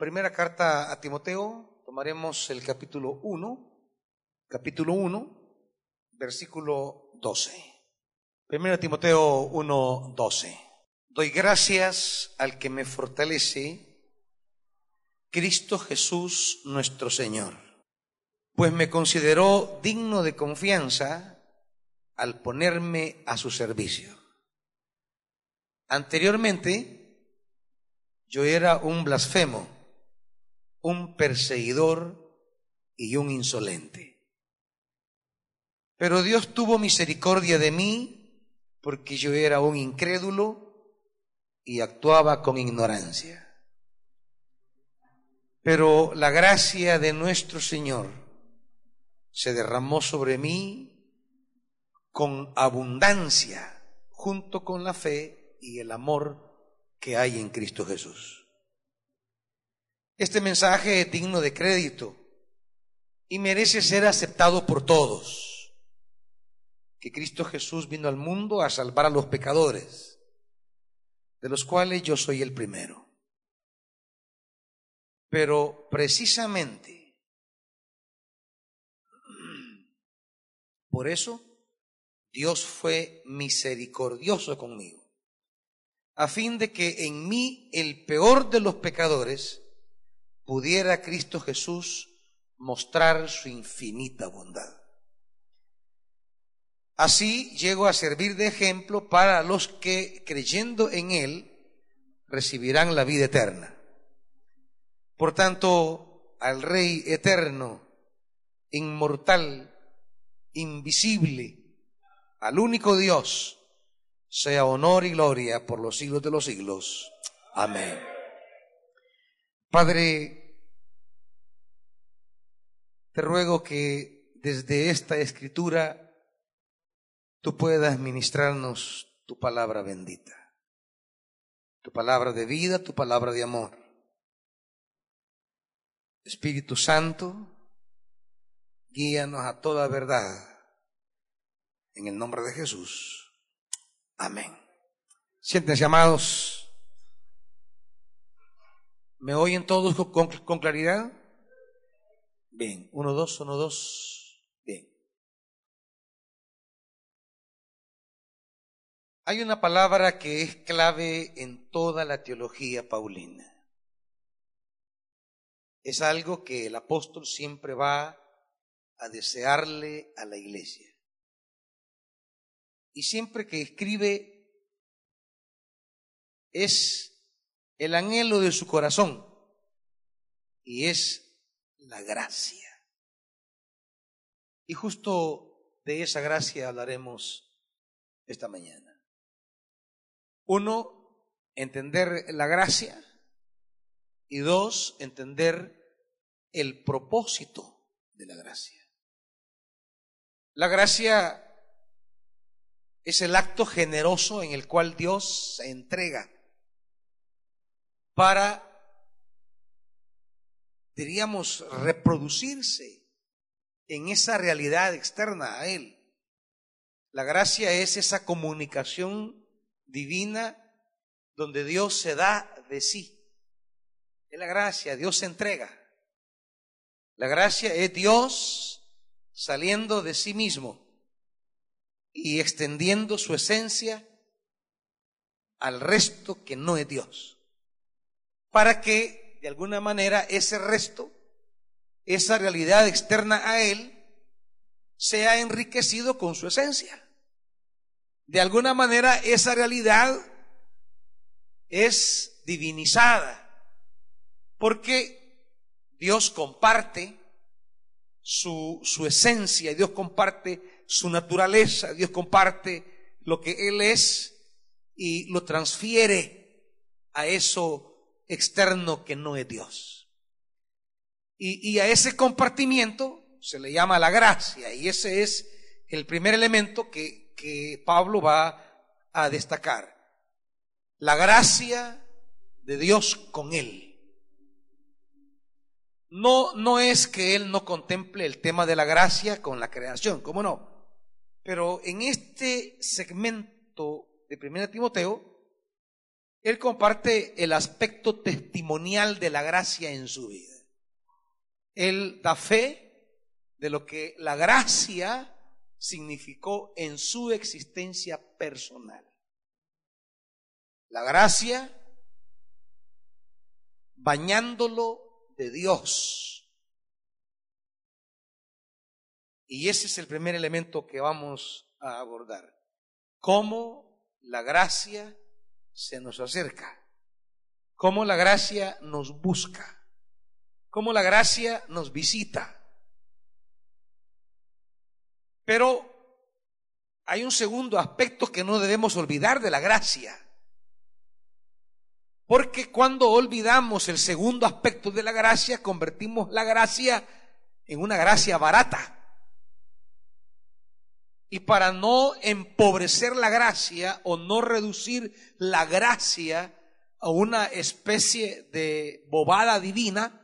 Primera carta a Timoteo, tomaremos el capítulo 1, capítulo 1, versículo 12. Primera Timoteo 1, 12. Doy gracias al que me fortalece, Cristo Jesús nuestro Señor, pues me consideró digno de confianza al ponerme a su servicio. Anteriormente, yo era un blasfemo, un perseguidor y un insolente. Pero Dios tuvo misericordia de mí porque yo era un incrédulo y actuaba con ignorancia. Pero la gracia de nuestro Señor se derramó sobre mí con abundancia junto con la fe y el amor que hay en Cristo Jesús. Este mensaje es digno de crédito y merece ser aceptado por todos. Que Cristo Jesús vino al mundo a salvar a los pecadores, de los cuales yo soy el primero. Pero precisamente por eso Dios fue misericordioso conmigo a fin de que en mí, el peor de los pecadores, pudiera Cristo Jesús mostrar su infinita bondad. Así llego a servir de ejemplo para los que, creyendo en Él, recibirán la vida eterna. Por tanto, al Rey eterno, inmortal, invisible, al único Dios, sea honor y gloria por los siglos de los siglos. Amén. Padre, te ruego que desde esta escritura tú puedas ministrarnos tu palabra bendita, tu palabra de vida, tu palabra de amor. Espíritu Santo, guíanos a toda verdad. En el nombre de Jesús. Amén. Siéntense, amados. ¿Me oyen todos con, claridad? Bien, uno, dos, uno, dos. Bien. Hay una palabra que es clave en toda la teología paulina. Es algo que el apóstol siempre va a desearle a la iglesia. Y siempre que escribe es el anhelo de su corazón y es la gracia. Y justo de esa gracia hablaremos esta mañana. Uno, entender la gracia y dos, entender el propósito de la gracia. La gracia es el acto generoso en el cual Dios se entrega para, diríamos, reproducirse en esa realidad externa a Él. La gracia es esa comunicación divina donde Dios se da de sí. Es la gracia, Dios se entrega. La gracia es Dios saliendo de sí mismo y extendiendo su esencia al resto que no es Dios. Para que, de alguna manera, ese resto, esa realidad externa a Él, sea enriquecido con su esencia. De alguna manera, esa realidad es divinizada, porque Dios comparte su, su esencia, Dios comparte su naturaleza, Dios comparte lo que Él es y lo transfiere a eso externo que no es Dios. Y, a ese compartimiento se le llama la gracia y ese es el primer elemento que, Pablo va a destacar. La gracia de Dios con Él. No, no es que Él no contemple el tema de la gracia con la creación, ¿cómo no? Pero en este segmento de 1 Timoteo, él comparte el aspecto testimonial de la gracia en su vida. Él da fe de lo que la gracia significó en su existencia personal. La gracia bañándolo de Dios. Y ese es el primer elemento que vamos a abordar. Cómo la gracia se nos acerca. Cómo la gracia nos busca. Cómo la gracia nos visita. Pero hay un segundo aspecto que no debemos olvidar de la gracia. Porque cuando olvidamos el segundo aspecto de la gracia, convertimos la gracia en una gracia barata. Y para no empobrecer la gracia o no reducir la gracia a una especie de bobada divina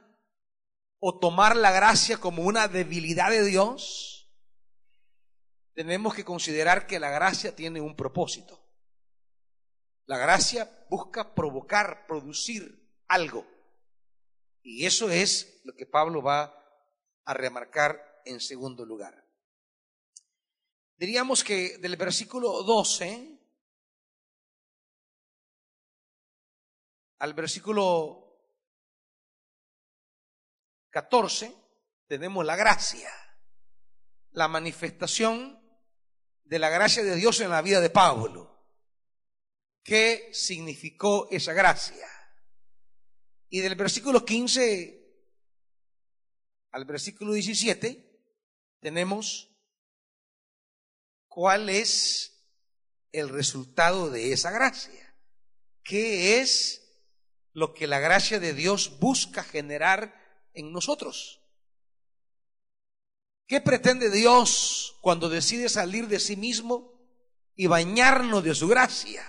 o tomar la gracia como una debilidad de Dios, tenemos que considerar que la gracia tiene un propósito. La gracia busca provocar, producir algo. Y eso es lo que Pablo va a remarcar en segundo lugar. Diríamos que del versículo 12 al versículo 14 tenemos la gracia, la manifestación de la gracia de Dios en la vida de Pablo qué significó esa gracia. Y del versículo 15 al versículo 17 tenemos cuál es el resultado de esa gracia. ¿Qué es lo que la gracia de Dios busca generar en nosotros? ¿Qué pretende Dios cuando decide salir de sí mismo y bañarnos de su gracia?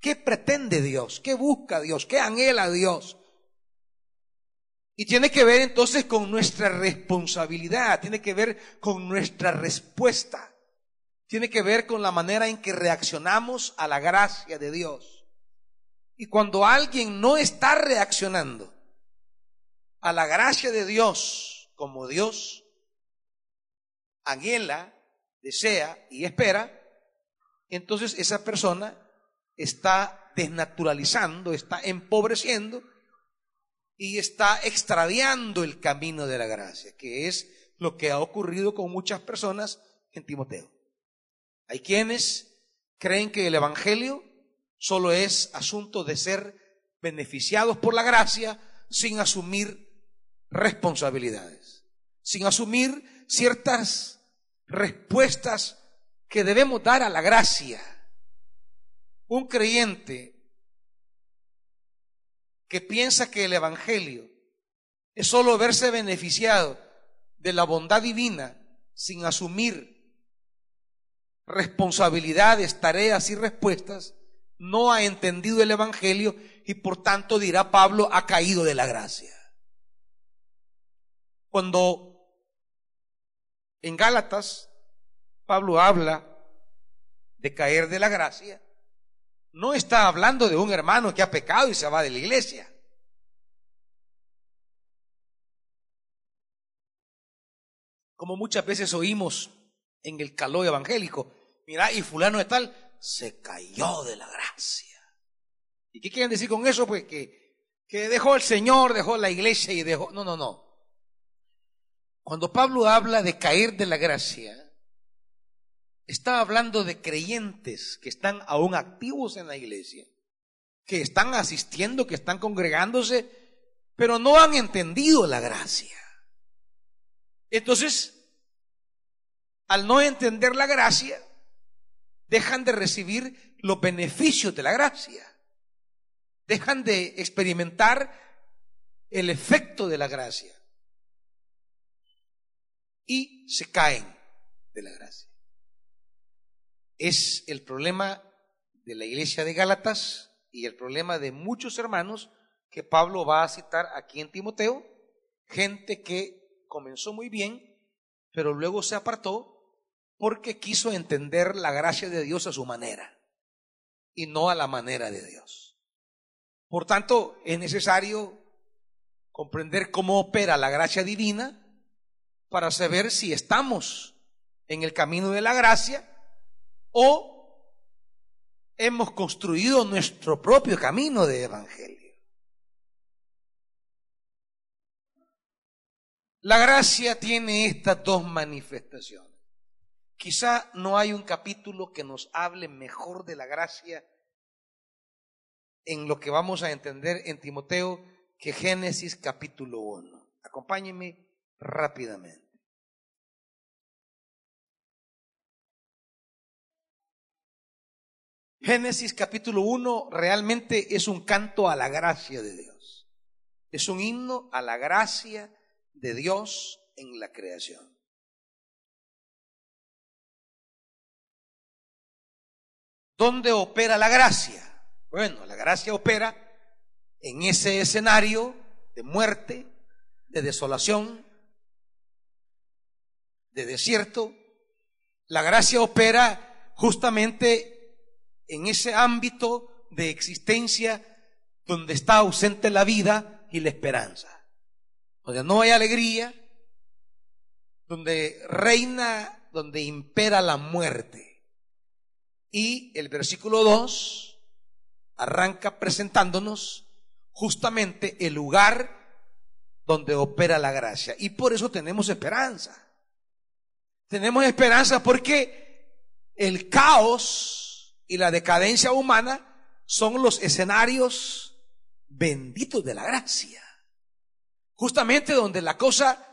¿Qué pretende Dios? ¿Qué busca Dios? ¿Qué anhela Dios? Y tiene que ver entonces con nuestra responsabilidad, tiene que ver con nuestra respuesta, tiene que ver con la manera en que reaccionamos a la gracia de Dios. Y cuando alguien no está reaccionando a la gracia de Dios como Dios anhela, desea y espera, entonces esa persona está desnaturalizando, está empobreciendo y está extraviando el camino de la gracia, que es lo que ha ocurrido con muchas personas en Timoteo. Hay quienes creen que el Evangelio solo es asunto de ser beneficiados por la gracia sin asumir responsabilidades, sin asumir ciertas respuestas que debemos dar a la gracia. Un creyente que piensa que el Evangelio es solo verse beneficiado de la bondad divina sin asumir responsabilidades, tareas y respuestas, no ha entendido el Evangelio y por tanto dirá Pablo ha caído de la gracia. Cuando en Gálatas Pablo habla de caer de la gracia, no está hablando de un hermano que ha pecado y se va de la iglesia. Como muchas veces oímos en el calor evangélico, mira, y fulano de tal se cayó de la gracia. ¿Y qué quieren decir con eso? Pues que, que dejó el Señor, dejó la iglesia y dejó... No, no, no. Cuando Pablo habla de caer de la gracia, está hablando de creyentes que están aún activos en la iglesia, que están asistiendo, que están congregándose, pero no han entendido la gracia. Entonces, al no entender la gracia, dejan de recibir los beneficios de la gracia, dejan de experimentar el efecto de la gracia. Y se caen de la gracia. Es el problema de la iglesia de Gálatas y el problema de muchos hermanos que Pablo va a citar aquí en Timoteo, gente que comenzó muy bien, pero luego se apartó porque quiso entender la gracia de Dios a su manera. y no a la manera de Dios. Por tanto, es necesario comprender cómo opera la gracia divina para saber si estamos en el camino de la gracia o hemos construido nuestro propio camino de evangelio. La gracia tiene estas dos manifestaciones. Quizá no hay un capítulo que nos hable mejor de la gracia en lo que vamos a entender en Timoteo que Génesis capítulo 1. Acompáñenme rápidamente. Génesis capítulo 1 realmente es un canto a la gracia de Dios. Es un himno a la gracia de Dios en la creación. ¿Dónde opera la gracia? Bueno, la gracia opera en ese escenario de muerte, de desolación, de desierto, la gracia opera justamente en ese ámbito de existencia donde está ausente la vida y la esperanza, donde no hay alegría, donde reina, donde impera la muerte. Y el versículo 2 arranca presentándonos justamente el lugar donde opera la gracia. Y por eso tenemos esperanza. Tenemos esperanza porque el caos y la decadencia humana son los escenarios benditos de la gracia. Justamente donde la cosa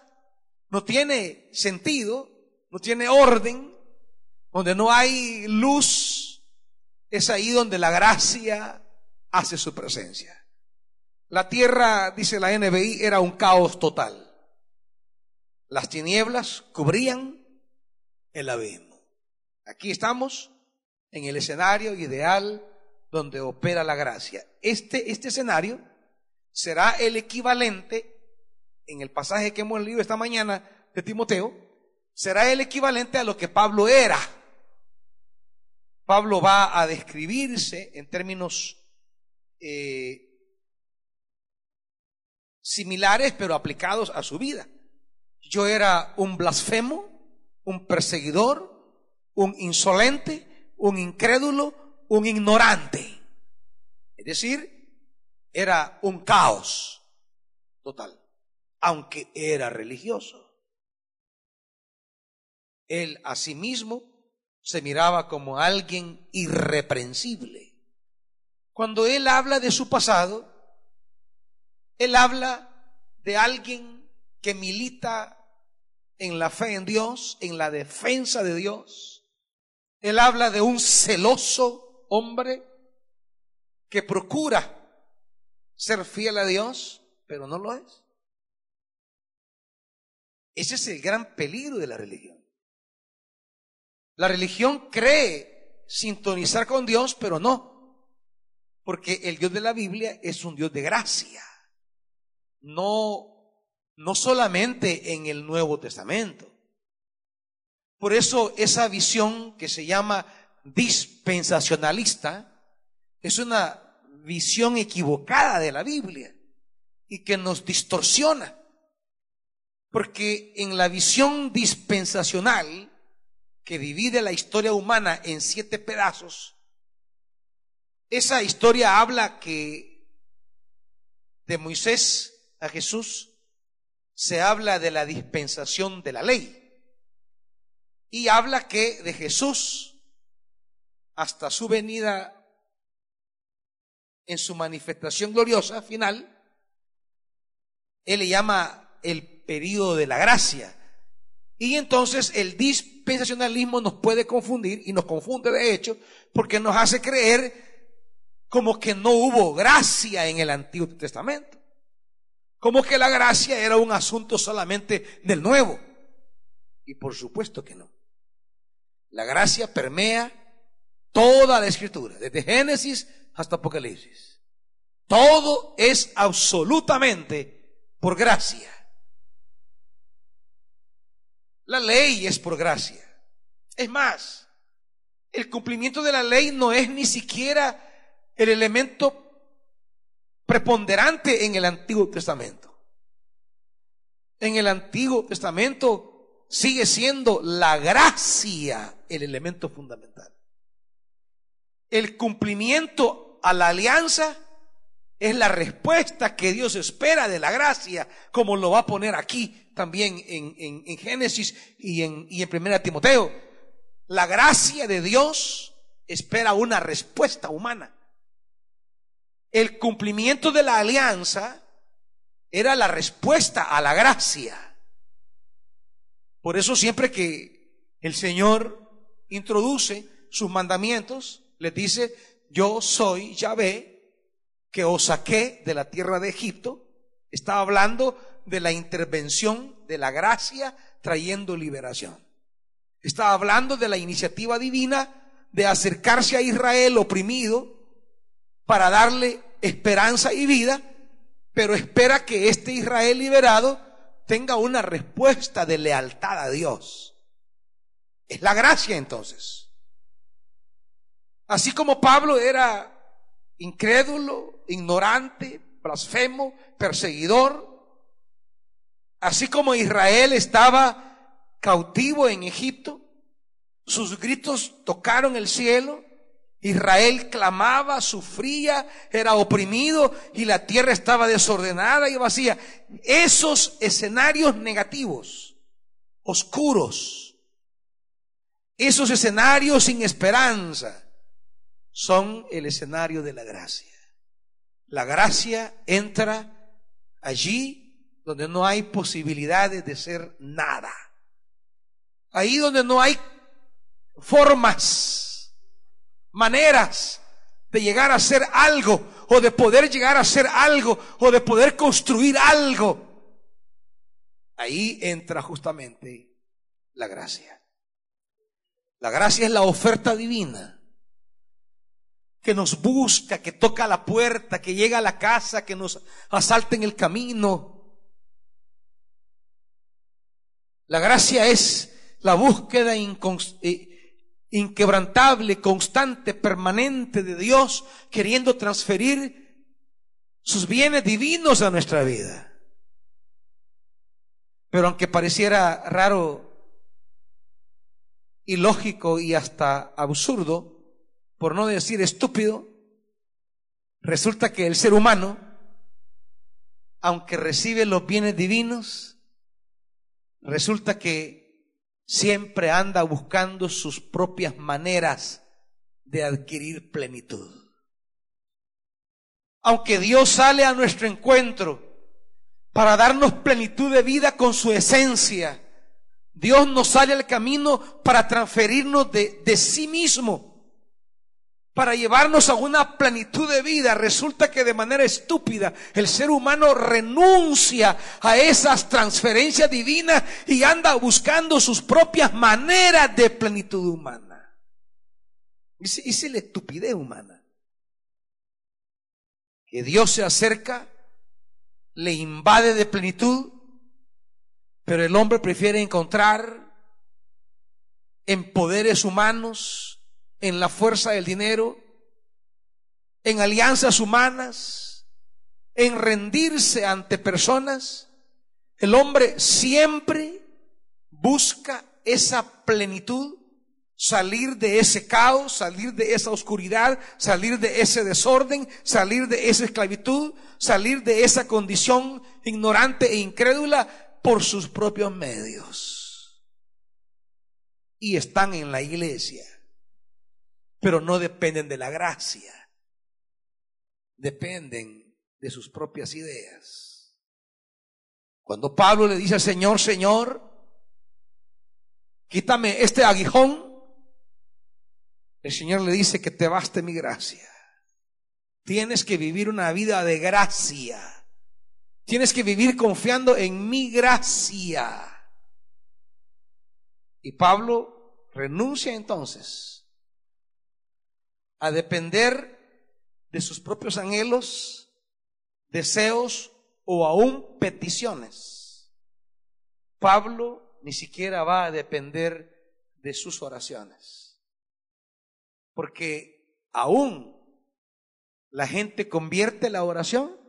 no tiene sentido, no tiene orden, donde no hay luz, es ahí donde la gracia hace su presencia. La tierra, dice la NBI, era un caos total. Las tinieblas cubrían el abismo. Aquí estamos en el escenario ideal donde opera la gracia. Este, este escenario será el equivalente, en el pasaje que hemos leído esta mañana de Timoteo, será el equivalente a lo que Pablo era. Pablo va a describirse en términos eh, similares pero aplicados a su vida. Yo era un blasfemo, un perseguidor, un insolente, un incrédulo, un ignorante. Es decir, era un caos total, aunque era religioso. Él a sí mismo se miraba como alguien irreprensible. Cuando él habla de su pasado, él habla de alguien que milita en la fe en Dios, en la defensa de Dios. Él habla de un celoso hombre que procura ser fiel a Dios, pero no lo es. Ese es el gran peligro de la religión. La religión cree sintonizar con Dios, pero no. Porque el Dios de la Biblia es un Dios de gracia no, no solamente en el Nuevo Testamento. Por eso esa visión que se llama dispensacionalista es una visión equivocada de la Biblia y que nos distorsiona. Porque en la visión dispensacional que divide la historia humana en siete pedazos, esa historia habla que de Moisés a Jesús, se habla de la dispensación de la ley. Y habla que de Jesús hasta su venida en su manifestación gloriosa final, él le llama el periodo de la gracia. Y entonces el dispensacionalismo nos puede confundir y nos confunde de hecho porque nos hace creer como que no hubo gracia en el Antiguo Testamento. Como que la gracia era un asunto solamente del nuevo. Y por supuesto que no. La gracia permea toda la escritura, desde Génesis hasta Apocalipsis. Todo es absolutamente por gracia. La ley es por gracia. Es más, el cumplimiento de la ley no es ni siquiera el elemento preponderante en el Antiguo Testamento. En el Antiguo Testamento sigue siendo la gracia el elemento fundamental. El cumplimiento a la alianza es la respuesta que Dios espera de la gracia, como lo va a poner aquí también en, Génesis y en, y en Primera Timoteo. La gracia de Dios espera una respuesta humana. El cumplimiento de la alianza era la respuesta a la gracia. Por eso siempre que el Señor introduce sus mandamientos, les dice, yo soy Yahvé que os saqué de la tierra de Egipto. Estaba hablando de la intervención de la gracia trayendo liberación. Estaba hablando de la iniciativa divina de acercarse a Israel oprimido para darle esperanza y vida, pero espera que este Israel liberado tenga una respuesta de lealtad a Dios. Es la gracia entonces. Así como Pablo era incrédulo, ignorante, blasfemo, perseguidor, así como Israel estaba cautivo en Egipto, sus gritos tocaron el cielo, Israel clamaba, sufría, era oprimido y la tierra estaba desordenada y vacía. Esos escenarios negativos, oscuros, esos escenarios sin esperanza, son el escenario de la gracia. La gracia entra allí donde no hay posibilidades de ser nada. Ahí donde no hay formas maneras de llegar a ser algo o de poder llegar a ser algo o de poder construir algo. Ahí entra justamente la gracia. La gracia es la oferta divina que nos busca, que toca la puerta, que llega a la casa, que nos asalta en el camino. La gracia es la búsqueda eh, inquebrantable, constante, permanente de Dios, queriendo transferir sus bienes divinos a nuestra vida. Pero aunque pareciera raro, ilógico y hasta absurdo, por no decir estúpido, resulta que el ser humano, aunque recibe los bienes divinos, resulta que siempre anda buscando sus propias maneras de adquirir plenitud. Aunque Dios sale a nuestro encuentro para darnos plenitud de vida con su esencia, Dios nos sale al camino para transferirnos de, de sí mismo para llevarnos a una plenitud de vida, resulta que de manera estúpida el ser humano renuncia a esas transferencias divinas y anda buscando sus propias maneras de plenitud humana. Y es la estupidez humana. Que Dios se acerca, le invade de plenitud, pero el hombre prefiere encontrar en poderes humanos, en la fuerza del dinero, en alianzas humanas, en rendirse ante personas. El hombre siempre busca esa plenitud, salir de ese caos, salir de esa oscuridad, salir de ese desorden, salir de esa esclavitud, salir de esa condición ignorante e incrédula por sus propios medios. Y están en la iglesia pero no dependen de la gracia, dependen de sus propias ideas. Cuando Pablo le dice al Señor, Señor, quítame este aguijón, el Señor le dice que te baste mi gracia. Tienes que vivir una vida de gracia. Tienes que vivir confiando en mi gracia. Y Pablo renuncia entonces a depender de sus propios anhelos, deseos o aún peticiones. Pablo ni siquiera va a depender de sus oraciones. Porque aún la gente convierte la oración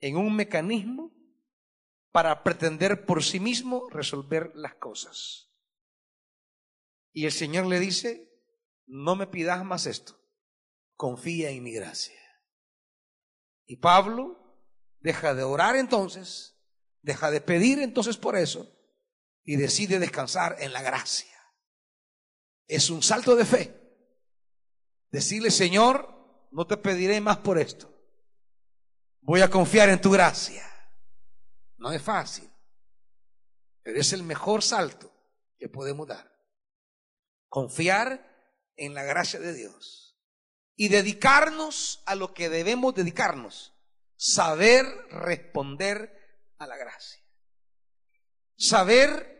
en un mecanismo para pretender por sí mismo resolver las cosas. Y el Señor le dice, no me pidas más esto, confía en mi gracia. Y Pablo deja de orar entonces, deja de pedir entonces por eso y decide descansar en la gracia. Es un salto de fe. Decirle, Señor, no te pediré más por esto. Voy a confiar en tu gracia. No es fácil, pero es el mejor salto que podemos dar. Confiar en la gracia de Dios y dedicarnos a lo que debemos dedicarnos. Saber responder a la gracia. Saber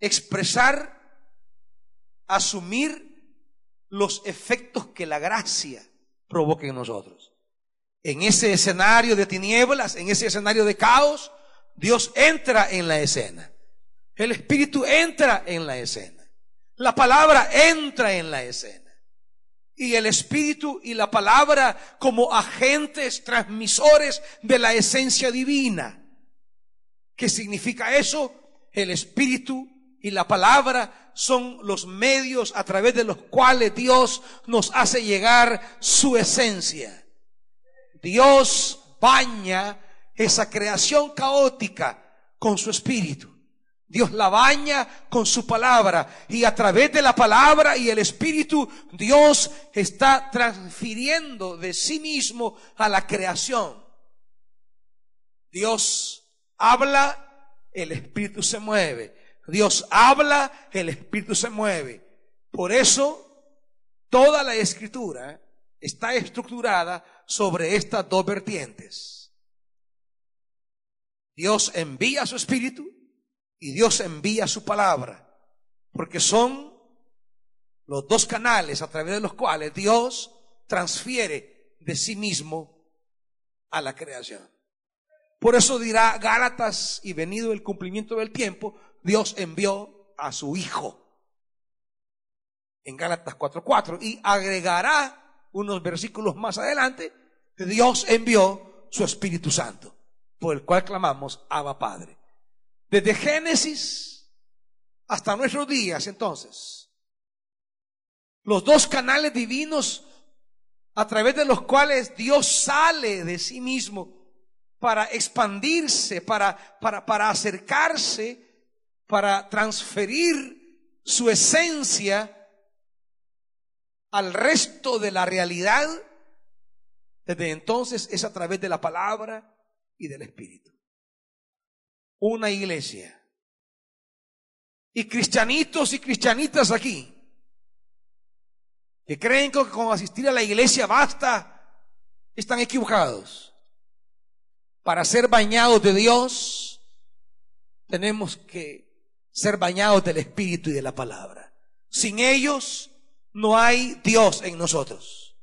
expresar, asumir los efectos que la gracia provoca en nosotros. En ese escenario de tinieblas, en ese escenario de caos, Dios entra en la escena. El Espíritu entra en la escena. La palabra entra en la escena. Y el Espíritu y la palabra como agentes transmisores de la esencia divina. ¿Qué significa eso? El Espíritu y la palabra son los medios a través de los cuales Dios nos hace llegar su esencia. Dios baña esa creación caótica con su espíritu. Dios la baña con su palabra y a través de la palabra y el espíritu Dios está transfiriendo de sí mismo a la creación. Dios habla, el espíritu se mueve. Dios habla, el espíritu se mueve. Por eso toda la escritura está estructurada sobre estas dos vertientes. Dios envía su espíritu y Dios envía su palabra, porque son los dos canales a través de los cuales Dios transfiere de sí mismo a la creación. Por eso dirá Gálatas y venido el cumplimiento del tiempo, Dios envió a su Hijo. En Gálatas 4:4 y agregará unos versículos más adelante, Dios envió su Espíritu Santo, por el cual clamamos Abba Padre. Desde Génesis hasta nuestros días, entonces, los dos canales divinos a través de los cuales Dios sale de sí mismo para expandirse, para, para, para acercarse, para transferir su esencia al resto de la realidad, desde entonces es a través de la palabra y del Espíritu una iglesia. Y cristianitos y cristianitas aquí, que creen que con asistir a la iglesia basta, están equivocados. Para ser bañados de Dios, tenemos que ser bañados del Espíritu y de la palabra. Sin ellos, no hay Dios en nosotros.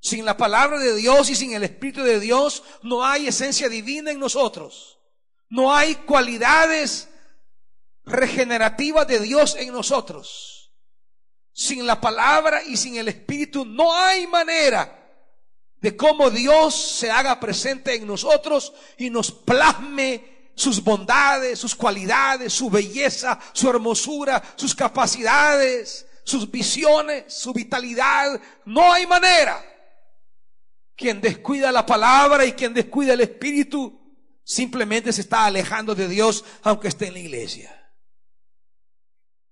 Sin la palabra de Dios y sin el Espíritu de Dios, no hay esencia divina en nosotros. No hay cualidades regenerativas de Dios en nosotros. Sin la palabra y sin el Espíritu no hay manera de cómo Dios se haga presente en nosotros y nos plasme sus bondades, sus cualidades, su belleza, su hermosura, sus capacidades, sus visiones, su vitalidad. No hay manera. Quien descuida la palabra y quien descuida el Espíritu Simplemente se está alejando de Dios aunque esté en la iglesia.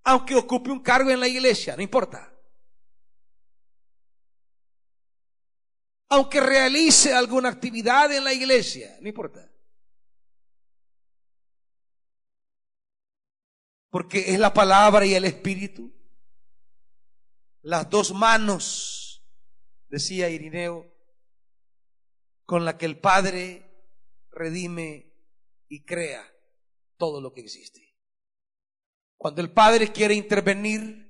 Aunque ocupe un cargo en la iglesia, no importa. Aunque realice alguna actividad en la iglesia, no importa. Porque es la palabra y el espíritu. Las dos manos, decía Irineo, con la que el Padre redime y crea todo lo que existe. Cuando el Padre quiere intervenir,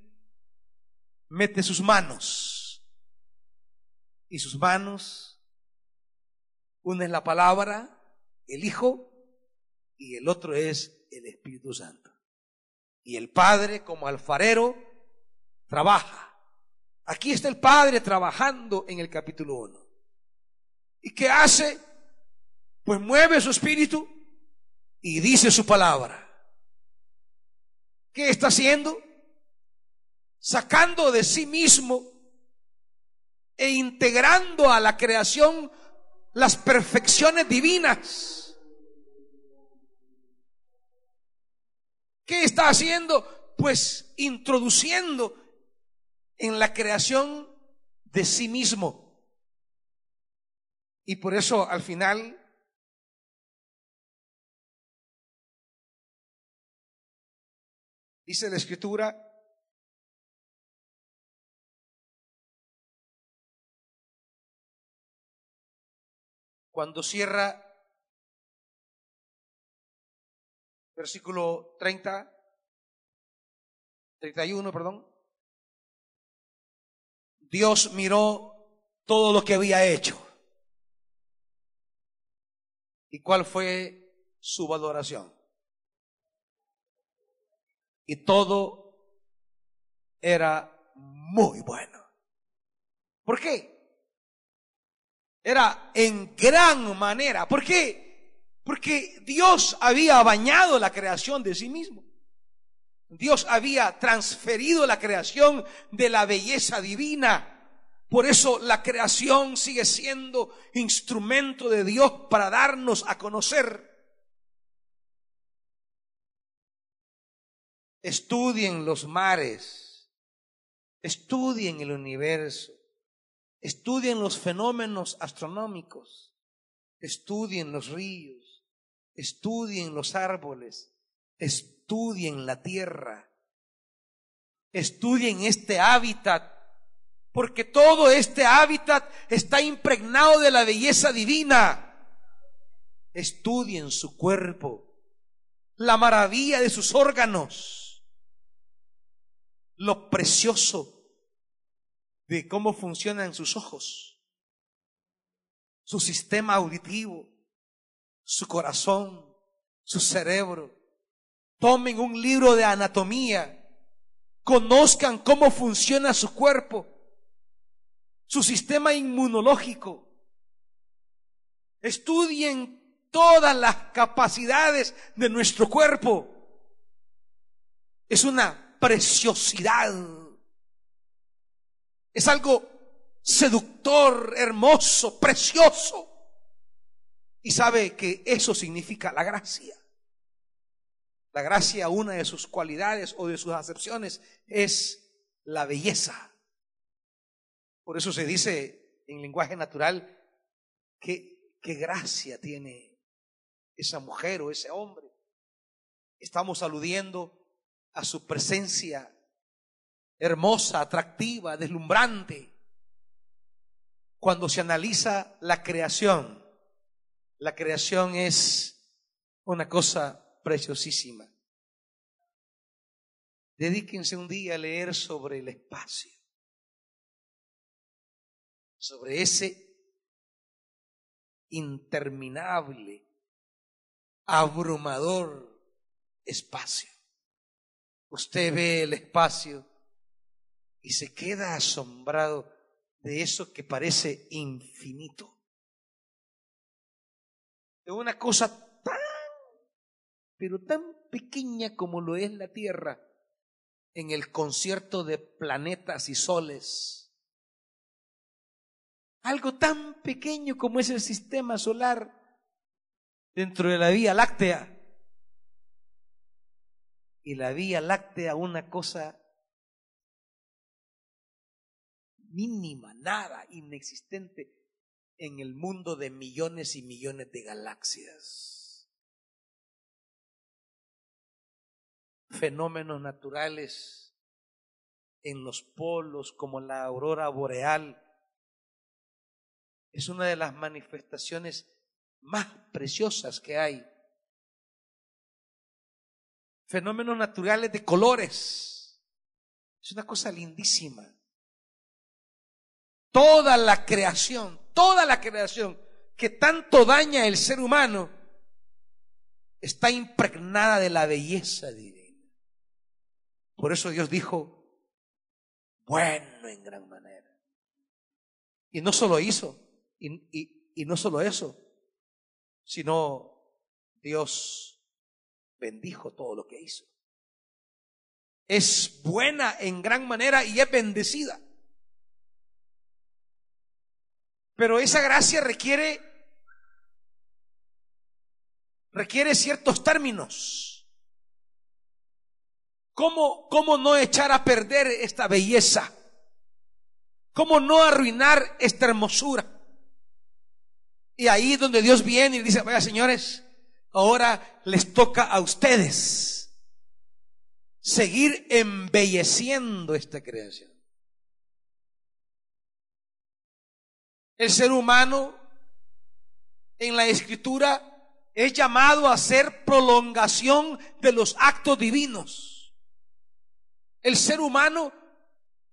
mete sus manos y sus manos, una es la palabra, el Hijo, y el otro es el Espíritu Santo. Y el Padre como alfarero trabaja. Aquí está el Padre trabajando en el capítulo 1. ¿Y qué hace? Pues mueve su espíritu y dice su palabra. ¿Qué está haciendo? Sacando de sí mismo e integrando a la creación las perfecciones divinas. ¿Qué está haciendo? Pues introduciendo en la creación de sí mismo. Y por eso al final dice la escritura, cuando cierra versículo 30, 31, perdón, Dios miró todo lo que había hecho. ¿Y cuál fue su valoración? Y todo era muy bueno. ¿Por qué? Era en gran manera. ¿Por qué? Porque Dios había bañado la creación de sí mismo. Dios había transferido la creación de la belleza divina. Por eso la creación sigue siendo instrumento de Dios para darnos a conocer. Estudien los mares, estudien el universo, estudien los fenómenos astronómicos, estudien los ríos, estudien los árboles, estudien la tierra, estudien este hábitat, porque todo este hábitat está impregnado de la belleza divina. Estudien su cuerpo, la maravilla de sus órganos, lo precioso de cómo funcionan sus ojos, su sistema auditivo, su corazón, su cerebro, tomen un libro de anatomía, conozcan cómo funciona su cuerpo, su sistema inmunológico, estudien todas las capacidades de nuestro cuerpo. Es una preciosidad. Es algo seductor, hermoso, precioso. Y sabe que eso significa la gracia. La gracia, una de sus cualidades o de sus acepciones, es la belleza. Por eso se dice en lenguaje natural que qué gracia tiene esa mujer o ese hombre. Estamos aludiendo a su presencia hermosa, atractiva, deslumbrante. Cuando se analiza la creación, la creación es una cosa preciosísima. Dedíquense un día a leer sobre el espacio, sobre ese interminable, abrumador espacio. Usted ve el espacio y se queda asombrado de eso que parece infinito. De una cosa pero tan pequeña como lo es la Tierra en el concierto de planetas y soles. Algo tan pequeño como es el sistema solar dentro de la Vía Láctea. Y la Vía Láctea una cosa mínima, nada, inexistente en el mundo de millones y millones de galaxias. fenómenos naturales en los polos como la aurora boreal. Es una de las manifestaciones más preciosas que hay. Fenómenos naturales de colores. Es una cosa lindísima. Toda la creación, toda la creación que tanto daña el ser humano está impregnada de la belleza divina. Por eso Dios dijo, bueno en gran manera. Y no solo hizo, y, no solo eso, sino Dios bendijo todo lo que hizo. Es buena en gran manera y es bendecida. Pero esa gracia requiere requiere ciertos términos. ¿Cómo, ¿Cómo no echar a perder esta belleza? ¿Cómo no arruinar esta hermosura? Y ahí es donde Dios viene y dice, vaya señores, ahora les toca a ustedes seguir embelleciendo esta creación. El ser humano en la escritura es llamado a ser prolongación de los actos divinos. El ser humano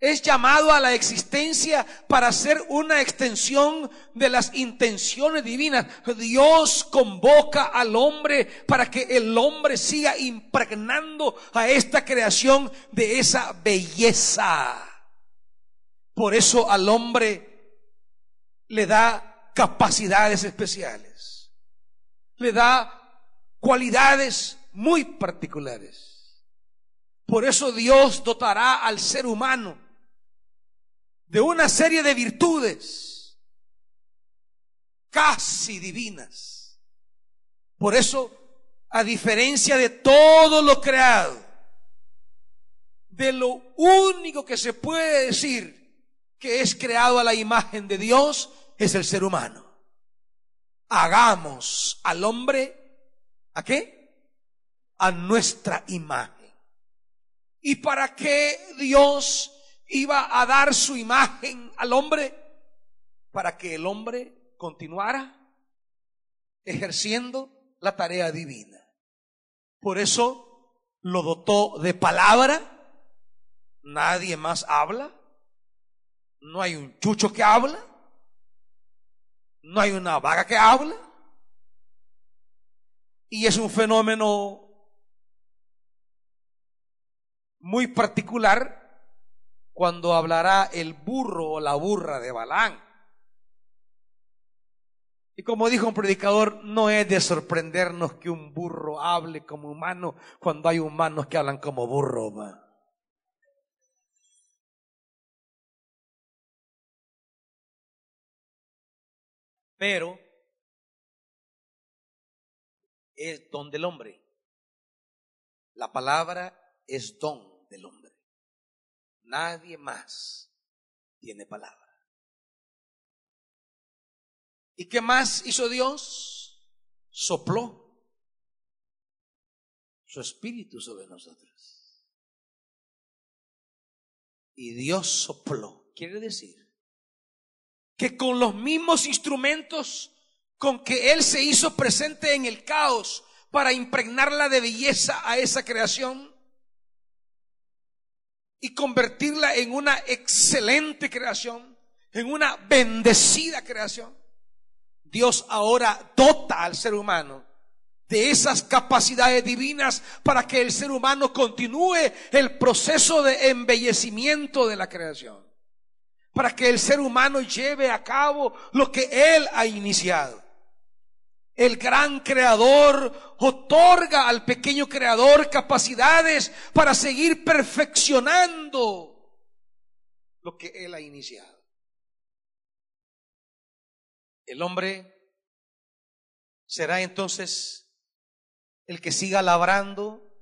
es llamado a la existencia para ser una extensión de las intenciones divinas. Dios convoca al hombre para que el hombre siga impregnando a esta creación de esa belleza. Por eso al hombre le da capacidades especiales le da cualidades muy particulares. Por eso Dios dotará al ser humano de una serie de virtudes casi divinas. Por eso, a diferencia de todo lo creado, de lo único que se puede decir que es creado a la imagen de Dios, es el ser humano hagamos al hombre, ¿a qué? A nuestra imagen. ¿Y para qué Dios iba a dar su imagen al hombre? Para que el hombre continuara ejerciendo la tarea divina. Por eso lo dotó de palabra. Nadie más habla. No hay un chucho que habla. No hay una vaga que habla. Y es un fenómeno muy particular cuando hablará el burro o la burra de Balán. Y como dijo un predicador, no es de sorprendernos que un burro hable como humano cuando hay humanos que hablan como burro. pero es don del hombre. La palabra es don del hombre. Nadie más tiene palabra. ¿Y qué más hizo Dios? Sopló su espíritu sobre nosotros. Y Dios sopló. Quiere decir que con los mismos instrumentos con que Él se hizo presente en el caos para impregnarla de belleza a esa creación y convertirla en una excelente creación, en una bendecida creación. Dios ahora dota al ser humano de esas capacidades divinas para que el ser humano continúe el proceso de embellecimiento de la creación para que el ser humano lleve a cabo lo que Él ha iniciado. El gran creador otorga al pequeño creador capacidades para seguir perfeccionando lo que Él ha iniciado. El hombre será entonces el que siga labrando,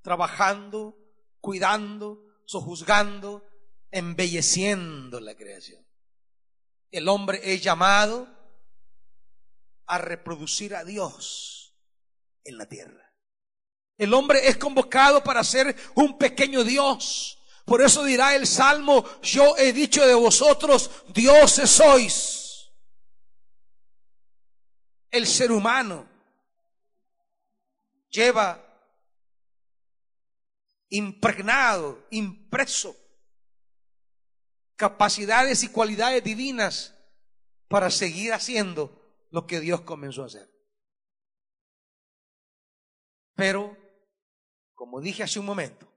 trabajando, cuidando, sojuzgando, embelleciendo la creación. El hombre es llamado a reproducir a Dios en la tierra. El hombre es convocado para ser un pequeño Dios. Por eso dirá el Salmo, yo he dicho de vosotros, dioses sois. El ser humano lleva impregnado, impreso capacidades y cualidades divinas para seguir haciendo lo que Dios comenzó a hacer. Pero, como dije hace un momento,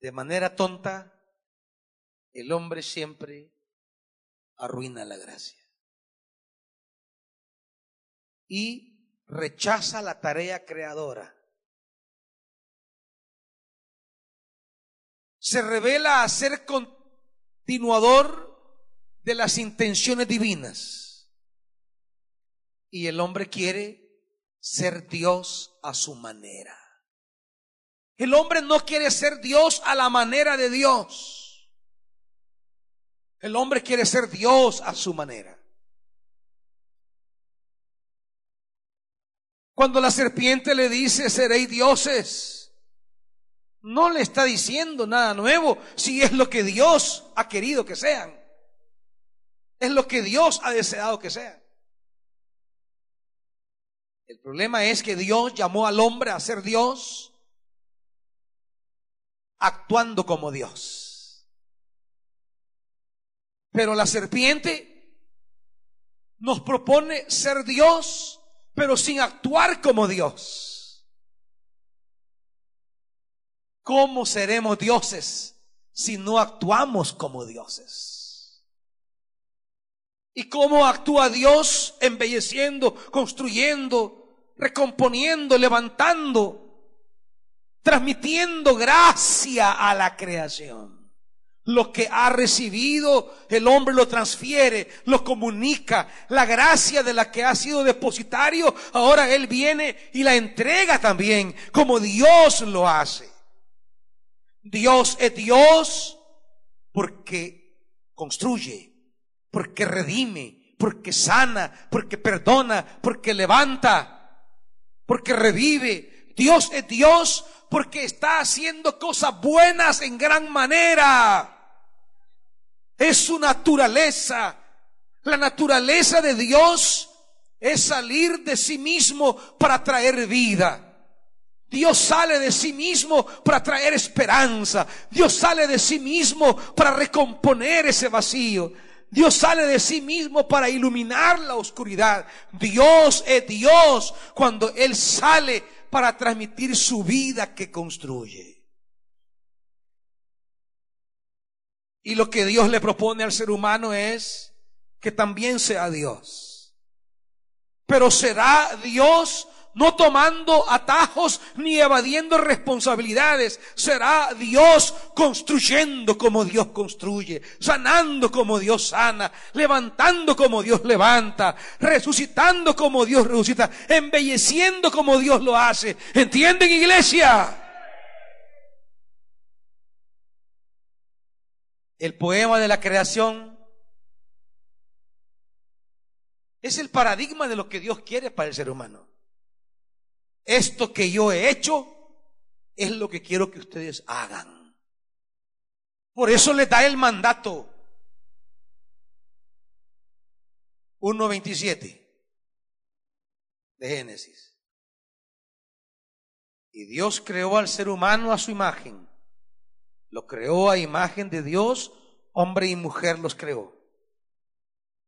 de manera tonta, el hombre siempre arruina la gracia. Y rechaza la tarea creadora. Se revela a ser continuador de las intenciones divinas. Y el hombre quiere ser Dios a su manera. El hombre no quiere ser Dios a la manera de Dios. El hombre quiere ser Dios a su manera. Cuando la serpiente le dice, seréis dioses, no le está diciendo nada nuevo si es lo que Dios ha querido que sean. Es lo que Dios ha deseado que sean. El problema es que Dios llamó al hombre a ser Dios actuando como Dios. Pero la serpiente nos propone ser Dios, pero sin actuar como Dios. ¿Cómo seremos dioses si no actuamos como dioses? ¿Y cómo actúa Dios embelleciendo, construyendo, recomponiendo, levantando? transmitiendo gracia a la creación. Lo que ha recibido, el hombre lo transfiere, lo comunica. La gracia de la que ha sido depositario, ahora Él viene y la entrega también, como Dios lo hace. Dios es Dios porque construye, porque redime, porque sana, porque perdona, porque levanta, porque revive. Dios es Dios porque está haciendo cosas buenas en gran manera. Es su naturaleza. La naturaleza de Dios es salir de sí mismo para traer vida. Dios sale de sí mismo para traer esperanza. Dios sale de sí mismo para recomponer ese vacío. Dios sale de sí mismo para iluminar la oscuridad. Dios es Dios cuando Él sale para transmitir su vida que construye. Y lo que Dios le propone al ser humano es que también sea Dios. Pero será Dios no tomando atajos ni evadiendo responsabilidades. Será Dios construyendo como Dios construye, sanando como Dios sana, levantando como Dios levanta, resucitando como Dios resucita, embelleciendo como Dios lo hace. ¿Entienden, iglesia? El poema de la creación es el paradigma de lo que Dios quiere para el ser humano esto que yo he hecho es lo que quiero que ustedes hagan. Por eso les da el mandato. 1.27 de Génesis. Y Dios creó al ser humano a su imagen. Lo creó a imagen de Dios, hombre y mujer los creó.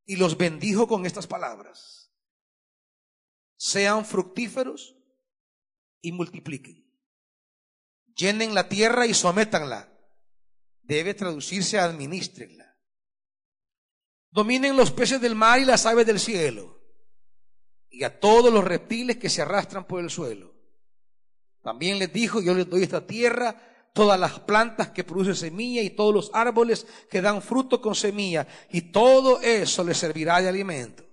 Y los bendijo con estas palabras. Sean fructíferos y multipliquen. Llenen la tierra y sométanla. Debe traducirse a administrenla. Dominen los peces del mar y las aves del cielo. Y a todos los reptiles que se arrastran por el suelo. También les dijo, yo les doy esta tierra, todas las plantas que producen semilla y todos los árboles que dan fruto con semilla. Y todo eso les servirá de alimento.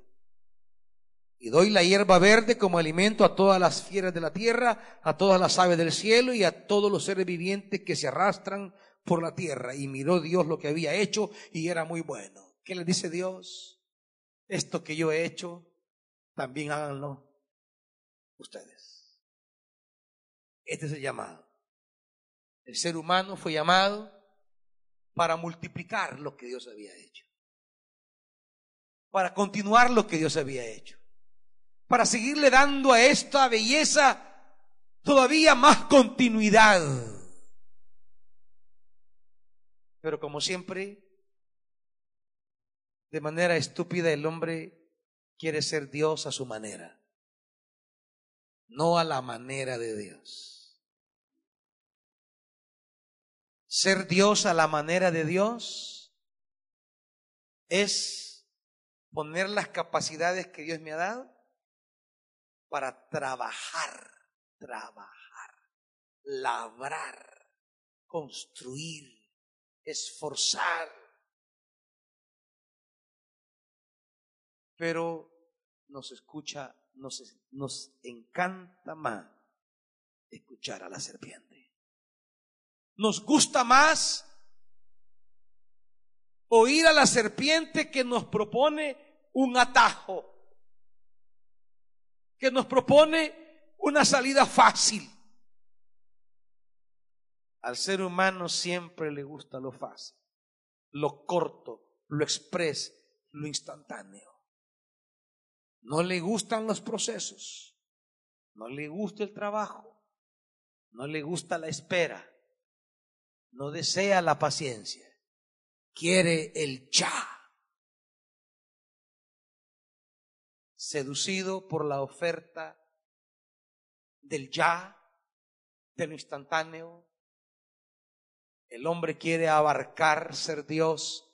Y doy la hierba verde como alimento a todas las fieras de la tierra, a todas las aves del cielo y a todos los seres vivientes que se arrastran por la tierra. Y miró Dios lo que había hecho y era muy bueno. ¿Qué le dice Dios? Esto que yo he hecho, también háganlo ustedes. Este es el llamado. El ser humano fue llamado para multiplicar lo que Dios había hecho. Para continuar lo que Dios había hecho para seguirle dando a esta belleza todavía más continuidad. Pero como siempre, de manera estúpida el hombre quiere ser Dios a su manera, no a la manera de Dios. Ser Dios a la manera de Dios es poner las capacidades que Dios me ha dado para trabajar, trabajar, labrar, construir, esforzar. Pero nos escucha, nos, nos encanta más escuchar a la serpiente. Nos gusta más oír a la serpiente que nos propone un atajo, que nos propone una salida fácil. Al ser humano siempre le gusta lo fácil, lo corto, lo express, lo instantáneo. No le gustan los procesos, no le gusta el trabajo, no le gusta la espera, no desea la paciencia, quiere el ya. Seducido por la oferta del ya, de lo instantáneo, el hombre quiere abarcar ser Dios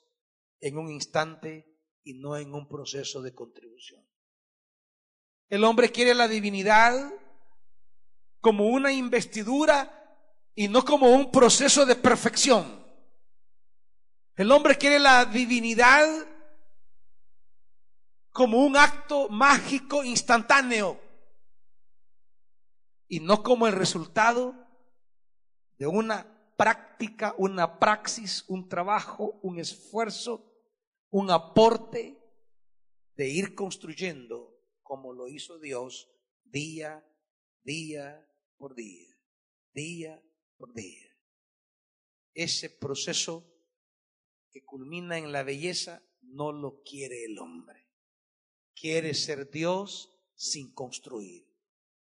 en un instante y no en un proceso de contribución. El hombre quiere la divinidad como una investidura y no como un proceso de perfección. El hombre quiere la divinidad como un acto mágico instantáneo y no como el resultado de una práctica, una praxis, un trabajo, un esfuerzo, un aporte de ir construyendo como lo hizo Dios día, día por día, día por día. Ese proceso que culmina en la belleza no lo quiere el hombre. Quiere ser Dios sin construir.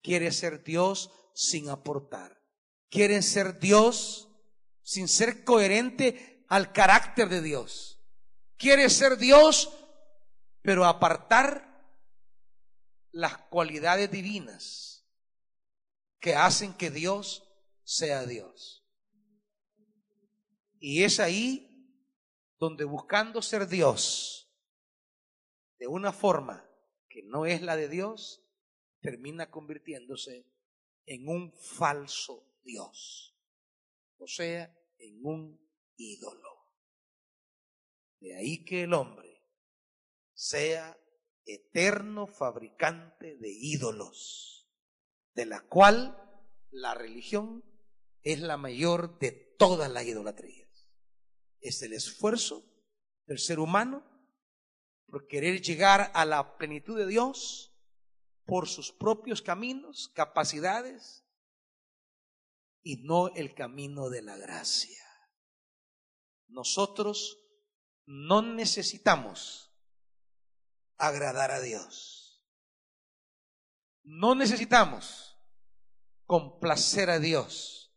Quiere ser Dios sin aportar. Quiere ser Dios sin ser coherente al carácter de Dios. Quiere ser Dios, pero apartar las cualidades divinas que hacen que Dios sea Dios. Y es ahí donde buscando ser Dios de una forma que no es la de Dios, termina convirtiéndose en un falso Dios, o sea, en un ídolo. De ahí que el hombre sea eterno fabricante de ídolos, de la cual la religión es la mayor de todas las idolatrías. Es el esfuerzo del ser humano por querer llegar a la plenitud de Dios por sus propios caminos, capacidades, y no el camino de la gracia. Nosotros no necesitamos agradar a Dios. No necesitamos complacer a Dios.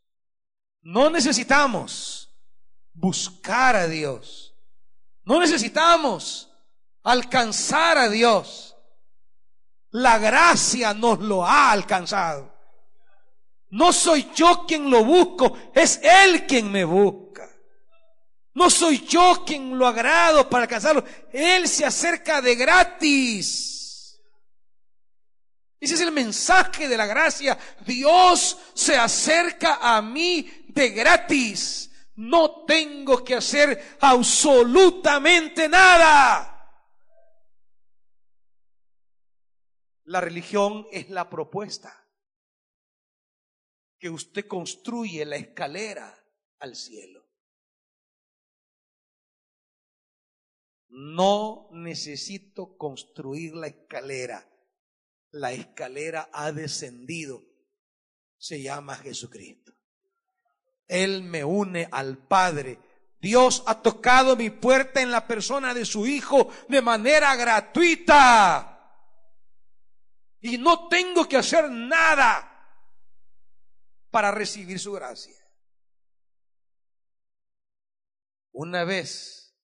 No necesitamos buscar a Dios. No necesitamos alcanzar a Dios. La gracia nos lo ha alcanzado. No soy yo quien lo busco, es Él quien me busca. No soy yo quien lo agrado para alcanzarlo. Él se acerca de gratis. Ese es el mensaje de la gracia. Dios se acerca a mí de gratis. No tengo que hacer absolutamente nada. La religión es la propuesta que usted construye la escalera al cielo. No necesito construir la escalera. La escalera ha descendido. Se llama Jesucristo. Él me une al Padre. Dios ha tocado mi puerta en la persona de su Hijo de manera gratuita. Y no tengo que hacer nada para recibir su gracia. Una vez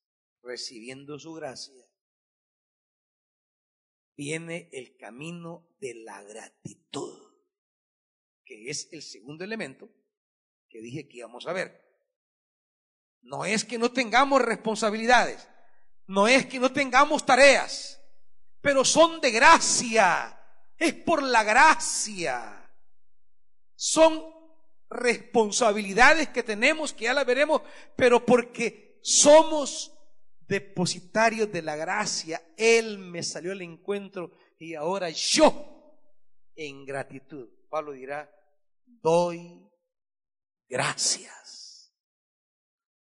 recibiendo su gracia, viene el camino de la gratitud, que es el segundo elemento que dije que íbamos a ver. No es que no tengamos responsabilidades, no es que no tengamos tareas, pero son de gracia, es por la gracia. Son responsabilidades que tenemos, que ya las veremos, pero porque somos depositarios de la gracia, Él me salió al encuentro y ahora yo, en gratitud, Pablo dirá, doy gracias.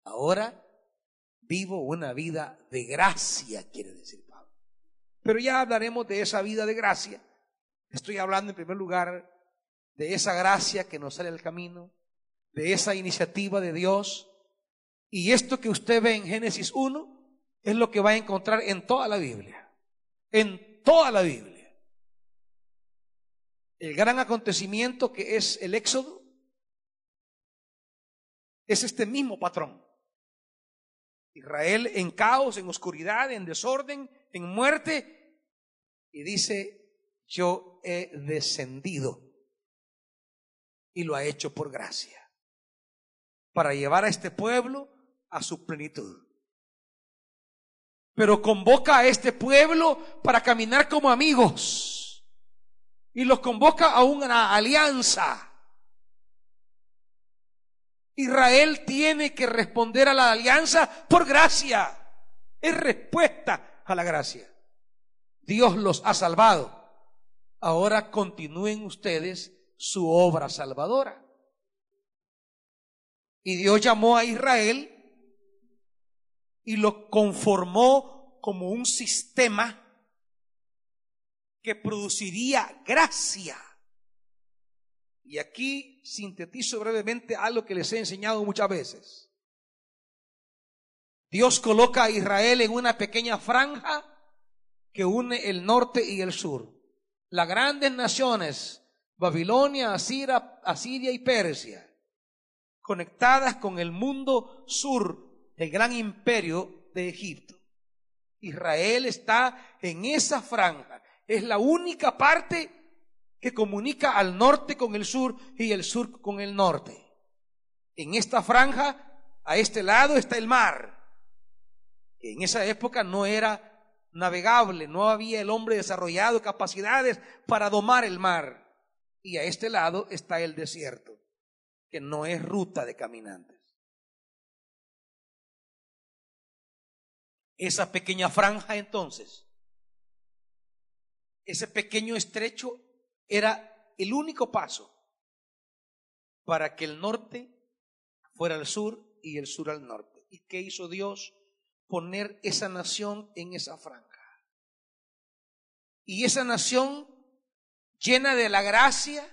Ahora vivo una vida de gracia, quiere decir Pablo. Pero ya hablaremos de esa vida de gracia. Estoy hablando en primer lugar de esa gracia que nos sale al camino, de esa iniciativa de Dios. Y esto que usted ve en Génesis 1 es lo que va a encontrar en toda la Biblia. En toda la Biblia. El gran acontecimiento que es el Éxodo es este mismo patrón. Israel en caos, en oscuridad, en desorden, en muerte. Y dice, yo he descendido. Y lo ha hecho por gracia. Para llevar a este pueblo a su plenitud. Pero convoca a este pueblo para caminar como amigos. Y los convoca a una alianza. Israel tiene que responder a la alianza por gracia. Es respuesta a la gracia. Dios los ha salvado. Ahora continúen ustedes su obra salvadora. Y Dios llamó a Israel y lo conformó como un sistema que produciría gracia. Y aquí sintetizo brevemente algo que les he enseñado muchas veces. Dios coloca a Israel en una pequeña franja que une el norte y el sur. Las grandes naciones, Babilonia, Asiria, Asiria y Persia, conectadas con el mundo sur, el gran imperio de Egipto. Israel está en esa franja. Es la única parte que comunica al norte con el sur y el sur con el norte. En esta franja, a este lado está el mar, que en esa época no era navegable, no había el hombre desarrollado capacidades para domar el mar. Y a este lado está el desierto, que no es ruta de caminantes. Esa pequeña franja entonces, ese pequeño estrecho era el único paso para que el norte fuera al sur y el sur al norte. ¿Y qué hizo Dios? Poner esa nación en esa franja. Y esa nación llena de la gracia,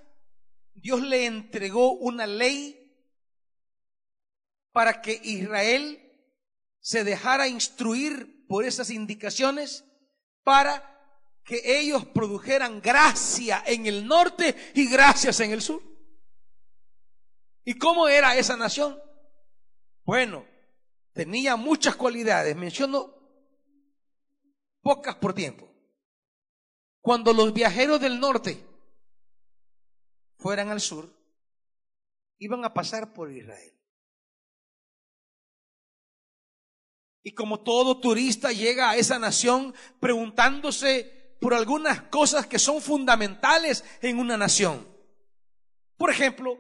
Dios le entregó una ley para que Israel se dejara instruir por esas indicaciones para que ellos produjeran gracia en el norte y gracias en el sur. ¿Y cómo era esa nación? Bueno, tenía muchas cualidades, menciono pocas por tiempo. Cuando los viajeros del norte fueran al sur, iban a pasar por Israel. Y como todo turista llega a esa nación preguntándose por algunas cosas que son fundamentales en una nación. Por ejemplo,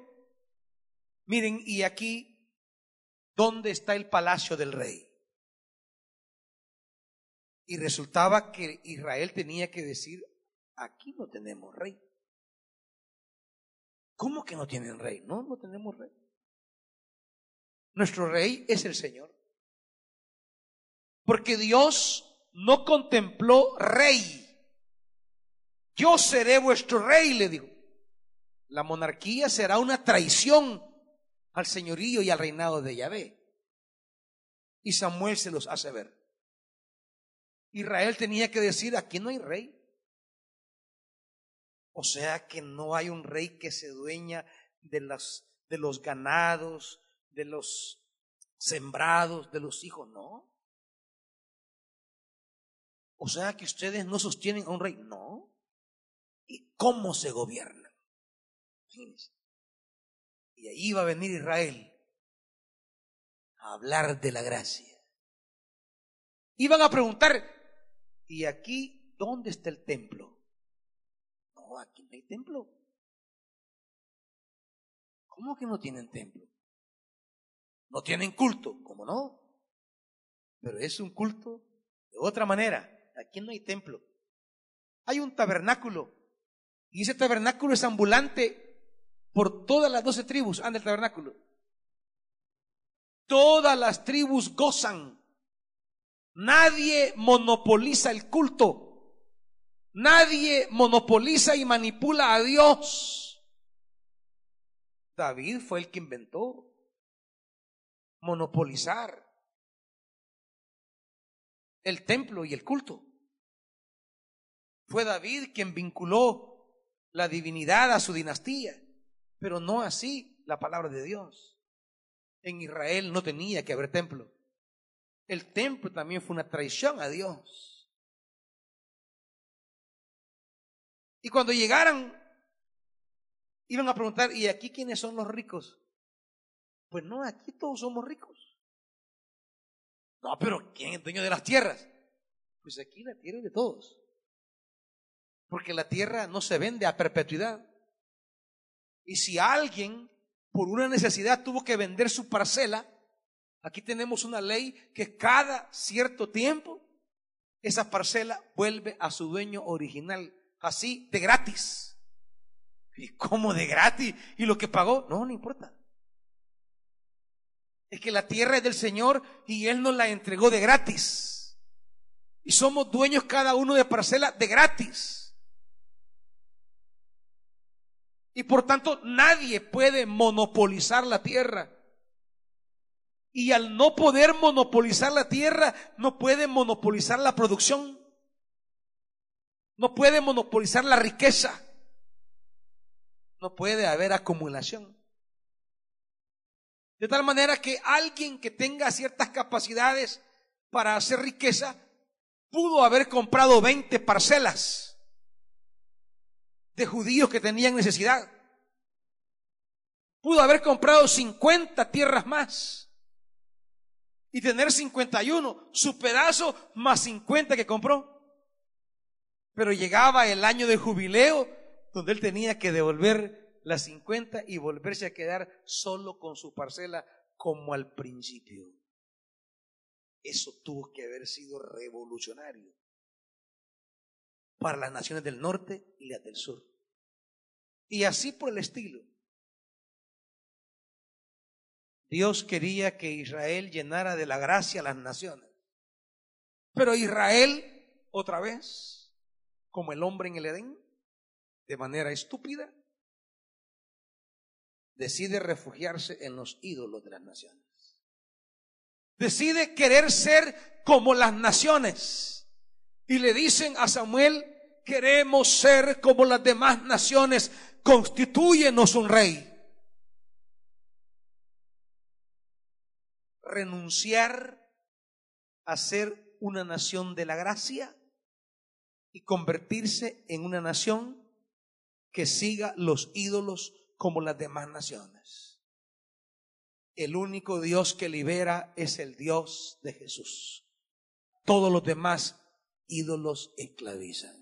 miren, y aquí, ¿dónde está el palacio del rey? Y resultaba que Israel tenía que decir, aquí no tenemos rey. ¿Cómo que no tienen rey? No, no tenemos rey. Nuestro rey es el Señor. Porque Dios no contempló rey yo seré vuestro rey, le digo. La monarquía será una traición al señorío y al reinado de Yahvé. Y Samuel se los hace ver. Israel tenía que decir, aquí no hay rey. O sea que no hay un rey que se dueña de, las, de los ganados, de los sembrados, de los hijos, no. O sea que ustedes no sostienen a un rey, no y cómo se gobierna. Y ahí va a venir Israel a hablar de la gracia. Iban a preguntar, ¿y aquí dónde está el templo? No, aquí no hay templo. ¿Cómo que no tienen templo? No tienen culto, ¿cómo no? Pero es un culto de otra manera. Aquí no hay templo. Hay un tabernáculo. Y ese tabernáculo es ambulante por todas las doce tribus. Anda el tabernáculo. Todas las tribus gozan. Nadie monopoliza el culto. Nadie monopoliza y manipula a Dios. David fue el que inventó monopolizar el templo y el culto. Fue David quien vinculó la divinidad a su dinastía, pero no así la palabra de Dios en Israel no tenía que haber templo. El templo también fue una traición a Dios. Y cuando llegaran, iban a preguntar, ¿y aquí quiénes son los ricos? Pues no, aquí todos somos ricos. No, pero ¿quién es dueño de las tierras? Pues aquí la tierra es de todos. Porque la tierra no se vende a perpetuidad. Y si alguien por una necesidad tuvo que vender su parcela, aquí tenemos una ley que cada cierto tiempo esa parcela vuelve a su dueño original, así de gratis. ¿Y cómo de gratis? ¿Y lo que pagó? No, no importa. Es que la tierra es del Señor y Él nos la entregó de gratis. Y somos dueños cada uno de parcela de gratis. Y por tanto nadie puede monopolizar la tierra. Y al no poder monopolizar la tierra, no puede monopolizar la producción. No puede monopolizar la riqueza. No puede haber acumulación. De tal manera que alguien que tenga ciertas capacidades para hacer riqueza, pudo haber comprado 20 parcelas judíos que tenían necesidad. Pudo haber comprado 50 tierras más y tener 51, su pedazo más 50 que compró. Pero llegaba el año de jubileo donde él tenía que devolver las 50 y volverse a quedar solo con su parcela como al principio. Eso tuvo que haber sido revolucionario para las naciones del norte y las del sur. Y así por el estilo. Dios quería que Israel llenara de la gracia las naciones. Pero Israel, otra vez, como el hombre en el Edén, de manera estúpida, decide refugiarse en los ídolos de las naciones. Decide querer ser como las naciones. Y le dicen a Samuel, queremos ser como las demás naciones, constituyenos un rey. Renunciar a ser una nación de la gracia y convertirse en una nación que siga los ídolos como las demás naciones. El único Dios que libera es el Dios de Jesús. Todos los demás ídolos esclavizan.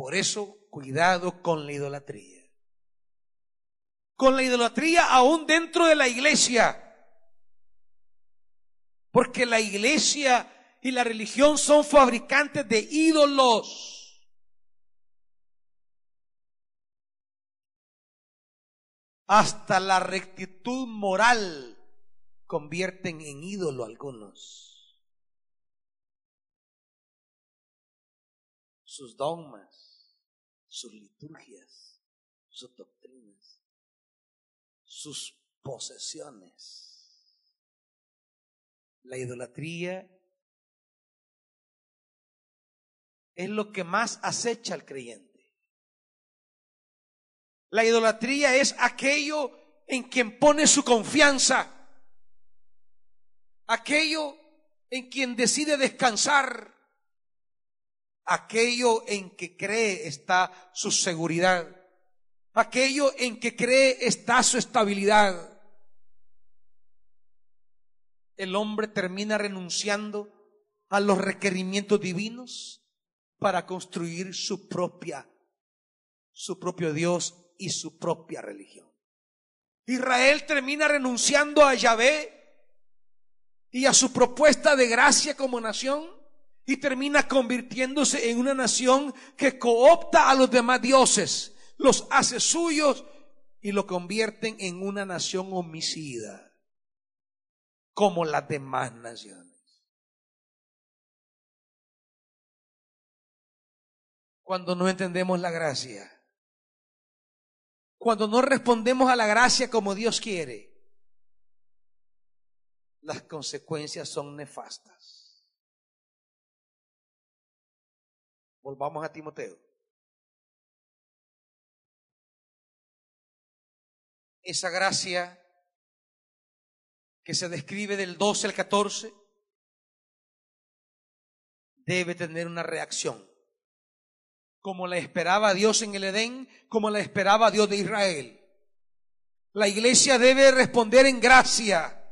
Por eso, cuidado con la idolatría. Con la idolatría aún dentro de la iglesia. Porque la iglesia y la religión son fabricantes de ídolos. Hasta la rectitud moral convierten en ídolo algunos. Sus dogmas sus liturgias, sus doctrinas, sus posesiones. La idolatría es lo que más acecha al creyente. La idolatría es aquello en quien pone su confianza, aquello en quien decide descansar, aquello en que cree está su seguridad, aquello en que cree está su estabilidad. el hombre termina renunciando a los requerimientos divinos para construir su propia, su propio Dios y su propia religión. Israel termina renunciando a Yahvé y a su propuesta de gracia como nación y termina convirtiéndose en una nación que coopta a los demás dioses, los hace suyos y lo convierten en una nación homicida, como las demás naciones. Cuando no entendemos la gracia, cuando no respondemos a la gracia como Dios quiere, las consecuencias son nefastas. Volvamos a Timoteo. Esa gracia que se describe del 12 al 14 debe tener una reacción como la esperaba Dios en el Edén, como la esperaba Dios de Israel. La iglesia debe responder en gracia.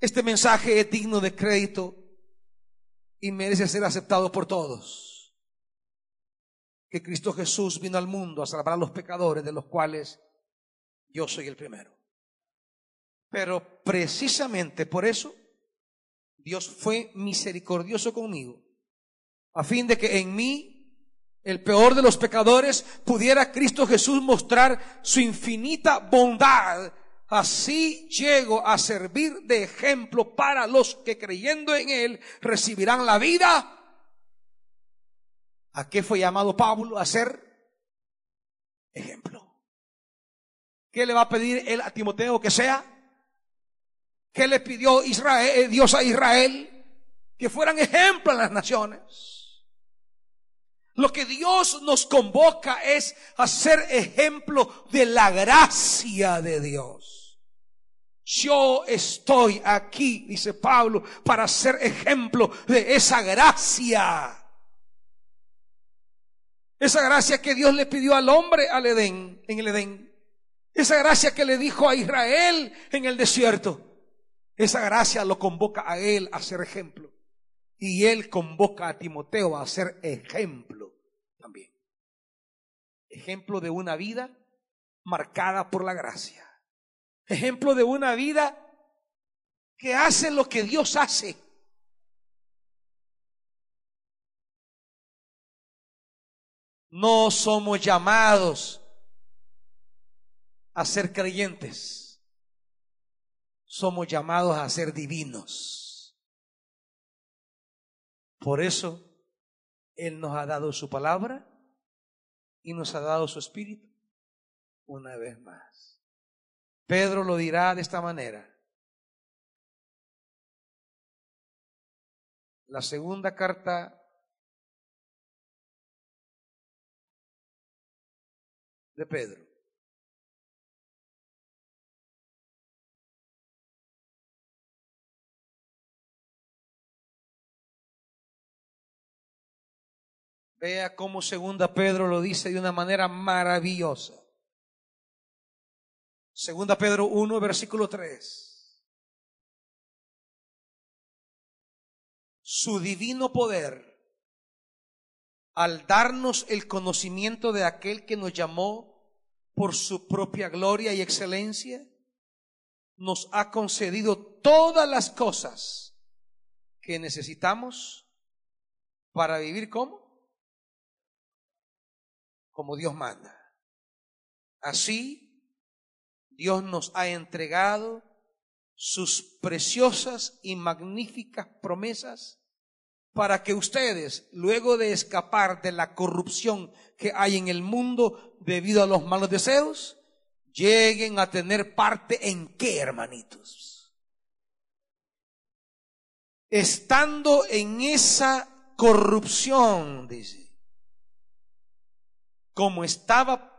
Este mensaje es digno de crédito y merece ser aceptado por todos. Que Cristo Jesús vino al mundo a salvar a los pecadores, de los cuales yo soy el primero. Pero precisamente por eso Dios fue misericordioso conmigo a fin de que en mí, el peor de los pecadores, pudiera Cristo Jesús mostrar su infinita bondad. Así llego a servir de ejemplo para los que creyendo en Él recibirán la vida. ¿A qué fue llamado Pablo? A ser ejemplo. ¿Qué le va a pedir él a Timoteo que sea? ¿Qué le pidió Israel, Dios a Israel? Que fueran ejemplo en las naciones. Lo que Dios nos convoca es a ser ejemplo de la gracia de Dios. Yo estoy aquí, dice Pablo, para ser ejemplo de esa gracia. Esa gracia que Dios le pidió al hombre al Edén, en el Edén. Esa gracia que le dijo a Israel en el desierto. Esa gracia lo convoca a él a ser ejemplo. Y él convoca a Timoteo a ser ejemplo también. Ejemplo de una vida marcada por la gracia. Ejemplo de una vida que hace lo que Dios hace. No somos llamados a ser creyentes. Somos llamados a ser divinos. Por eso Él nos ha dado su palabra y nos ha dado su espíritu una vez más. Pedro lo dirá de esta manera. La segunda carta de Pedro. Vea cómo segunda Pedro lo dice de una manera maravillosa. Segunda Pedro 1, versículo 3. Su divino poder, al darnos el conocimiento de aquel que nos llamó por su propia gloria y excelencia, nos ha concedido todas las cosas que necesitamos para vivir como como Dios manda. Así, Dios nos ha entregado sus preciosas y magníficas promesas para que ustedes, luego de escapar de la corrupción que hay en el mundo debido a los malos deseos, lleguen a tener parte en qué, hermanitos. Estando en esa corrupción, dice, como estaba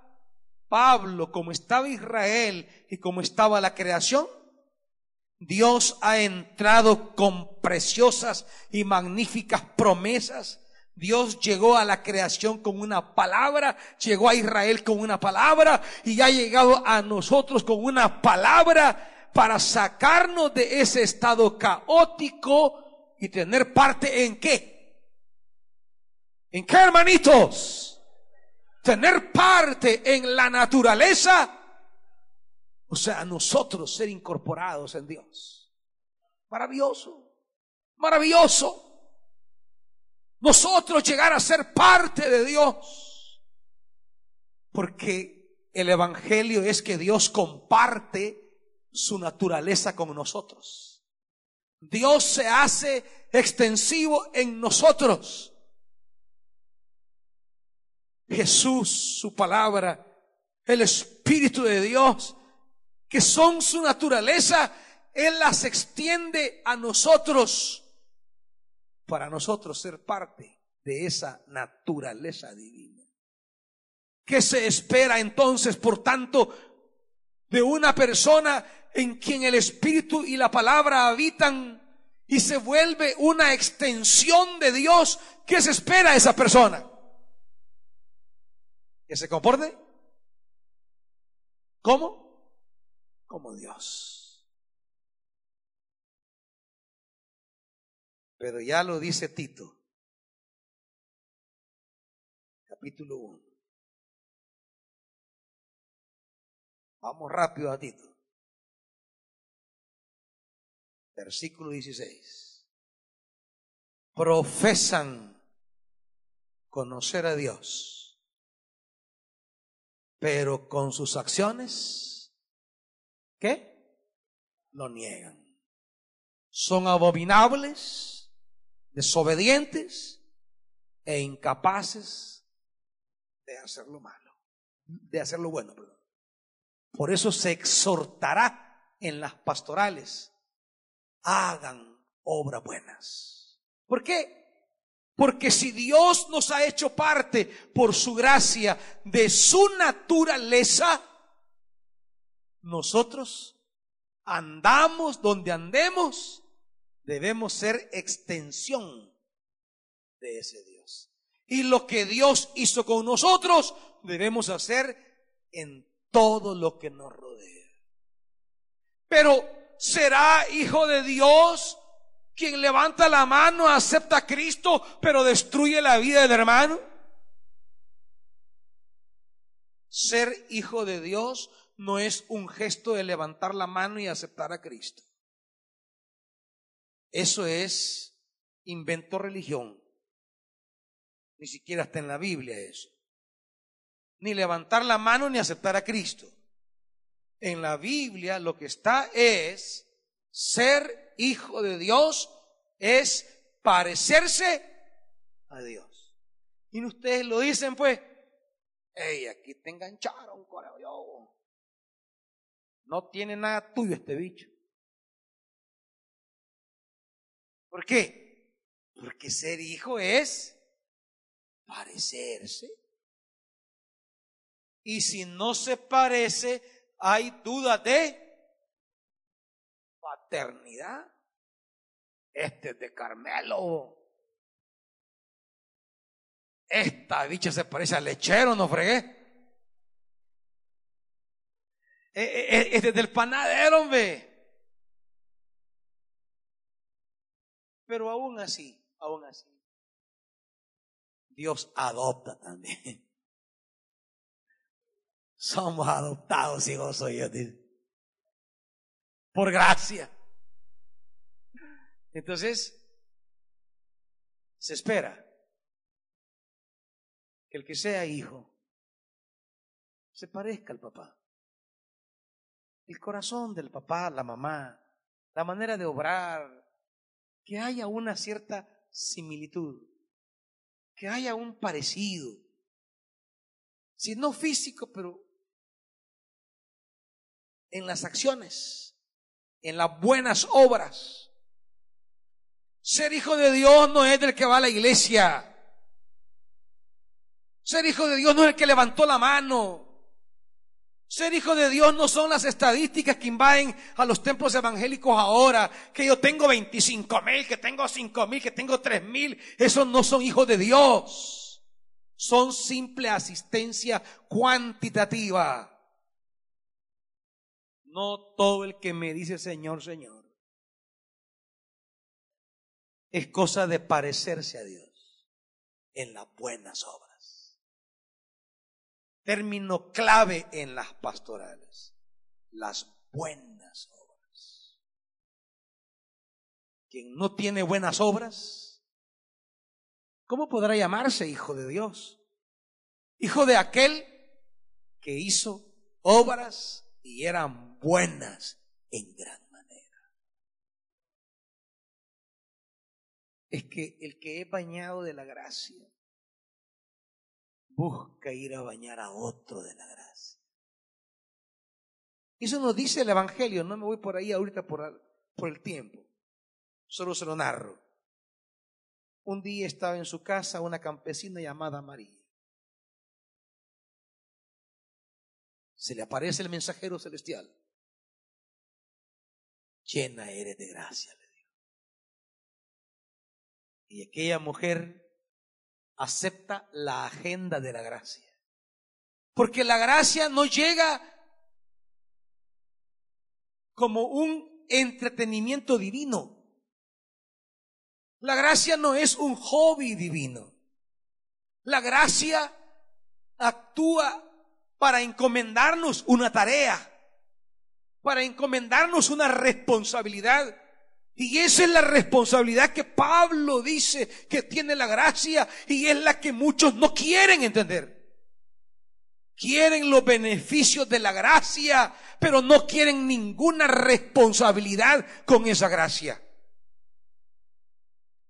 Pablo, como estaba Israel y como estaba la creación, Dios ha entrado con preciosas y magníficas promesas. Dios llegó a la creación con una palabra, llegó a Israel con una palabra y ha llegado a nosotros con una palabra para sacarnos de ese estado caótico y tener parte en qué? ¿En qué, hermanitos? Tener parte en la naturaleza. O sea, nosotros ser incorporados en Dios. Maravilloso. Maravilloso. Nosotros llegar a ser parte de Dios. Porque el Evangelio es que Dios comparte su naturaleza con nosotros. Dios se hace extensivo en nosotros. Jesús, su palabra, el Espíritu de Dios, que son su naturaleza, Él las extiende a nosotros para nosotros ser parte de esa naturaleza divina. ¿Qué se espera entonces, por tanto, de una persona en quien el Espíritu y la palabra habitan y se vuelve una extensión de Dios? ¿Qué se espera de esa persona? ¿Que se comporte? ¿Cómo? Como Dios. Pero ya lo dice Tito, capítulo 1. Vamos rápido a Tito. Versículo 16. Profesan conocer a Dios, pero con sus acciones, ¿qué? Lo niegan. Son abominables desobedientes e incapaces de hacer lo malo, de hacer lo bueno, perdón. Por eso se exhortará en las pastorales, hagan obras buenas. ¿Por qué? Porque si Dios nos ha hecho parte por su gracia de su naturaleza, nosotros andamos donde andemos debemos ser extensión de ese Dios. Y lo que Dios hizo con nosotros, debemos hacer en todo lo que nos rodea. Pero, ¿será hijo de Dios quien levanta la mano, acepta a Cristo, pero destruye la vida del hermano? Ser hijo de Dios no es un gesto de levantar la mano y aceptar a Cristo. Eso es invento religión. Ni siquiera está en la Biblia eso. Ni levantar la mano ni aceptar a Cristo. En la Biblia lo que está es ser hijo de Dios, es parecerse a Dios. Y ustedes lo dicen pues, hey, aquí te engancharon, yo. No tiene nada tuyo este bicho. ¿Por qué? Porque ser hijo es parecerse. Y si no se parece, hay duda de paternidad. Este es de Carmelo. Esta bicha se parece al lechero, no fregué. E, e, e, este es del panadero, hombre. Pero aún así, aún así, Dios adopta también. Somos adoptados, hijos yo Por gracia. Entonces, se espera que el que sea hijo se parezca al papá. El corazón del papá, la mamá, la manera de obrar, que haya una cierta similitud, que haya un parecido, si no físico, pero en las acciones, en las buenas obras. Ser hijo de Dios no es del que va a la iglesia. Ser hijo de Dios no es el que levantó la mano. Ser hijo de Dios no son las estadísticas que invaden a los templos evangélicos ahora, que yo tengo 25 mil, que tengo 5 mil, que tengo 3 mil. Esos no son hijos de Dios. Son simple asistencia cuantitativa. No todo el que me dice Señor, Señor. Es cosa de parecerse a Dios en las buenas obras. Término clave en las pastorales. Las buenas obras. Quien no tiene buenas obras, ¿cómo podrá llamarse hijo de Dios? Hijo de aquel que hizo obras y eran buenas en gran Es que el que es bañado de la gracia busca ir a bañar a otro de la gracia. Eso nos dice el Evangelio, no me voy por ahí ahorita por, por el tiempo, solo se lo narro. Un día estaba en su casa una campesina llamada María. se le aparece el mensajero celestial. Llena eres de gracia. Y aquella mujer acepta la agenda de la gracia. Porque la gracia no llega como un entretenimiento divino. La gracia no es un hobby divino. La gracia actúa para encomendarnos una tarea, para encomendarnos una responsabilidad. Y esa es la responsabilidad que Pablo dice que tiene la gracia y es la que muchos no quieren entender. Quieren los beneficios de la gracia, pero no quieren ninguna responsabilidad con esa gracia.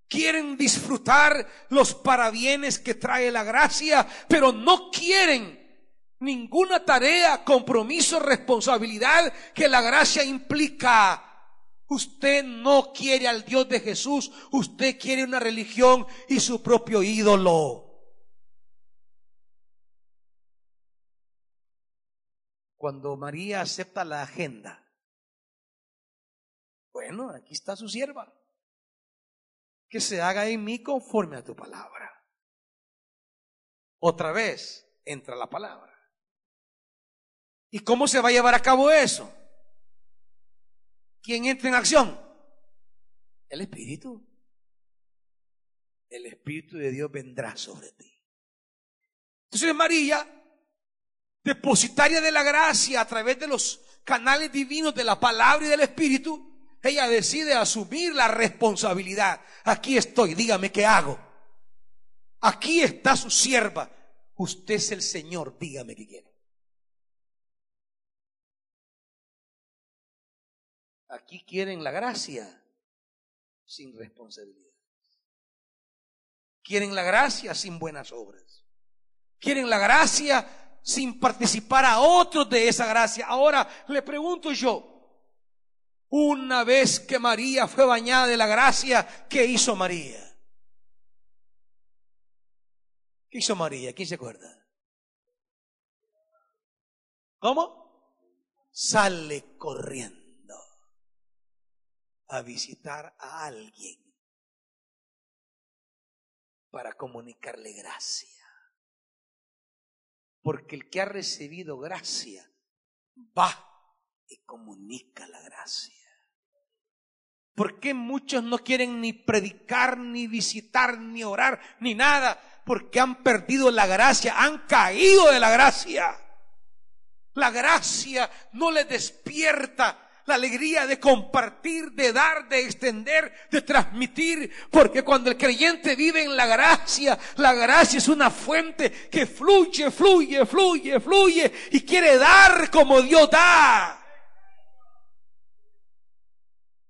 Quieren disfrutar los parabienes que trae la gracia, pero no quieren ninguna tarea, compromiso, responsabilidad que la gracia implica. Usted no quiere al Dios de Jesús, usted quiere una religión y su propio ídolo. Cuando María acepta la agenda, bueno, aquí está su sierva, que se haga en mí conforme a tu palabra. Otra vez entra la palabra. ¿Y cómo se va a llevar a cabo eso? ¿Quién entra en acción? El Espíritu. El Espíritu de Dios vendrá sobre ti. Entonces María, depositaria de la gracia a través de los canales divinos de la palabra y del Espíritu, ella decide asumir la responsabilidad. Aquí estoy, dígame qué hago. Aquí está su sierva. Usted es el Señor, dígame qué quiere. Aquí quieren la gracia sin responsabilidad. Quieren la gracia sin buenas obras. Quieren la gracia sin participar a otros de esa gracia. Ahora le pregunto yo, una vez que María fue bañada de la gracia, ¿qué hizo María? ¿Qué hizo María? ¿Quién se acuerda? ¿Cómo? Sale corriendo a visitar a alguien para comunicarle gracia. Porque el que ha recibido gracia va y comunica la gracia. ¿Por qué muchos no quieren ni predicar, ni visitar, ni orar, ni nada? Porque han perdido la gracia, han caído de la gracia. La gracia no les despierta la alegría de compartir, de dar, de extender, de transmitir, porque cuando el creyente vive en la gracia, la gracia es una fuente que fluye, fluye, fluye, fluye y quiere dar como Dios da.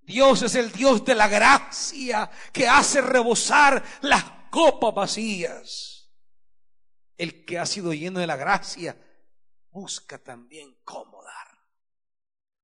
Dios es el Dios de la gracia que hace rebosar las copas vacías. El que ha sido lleno de la gracia busca también cómo dar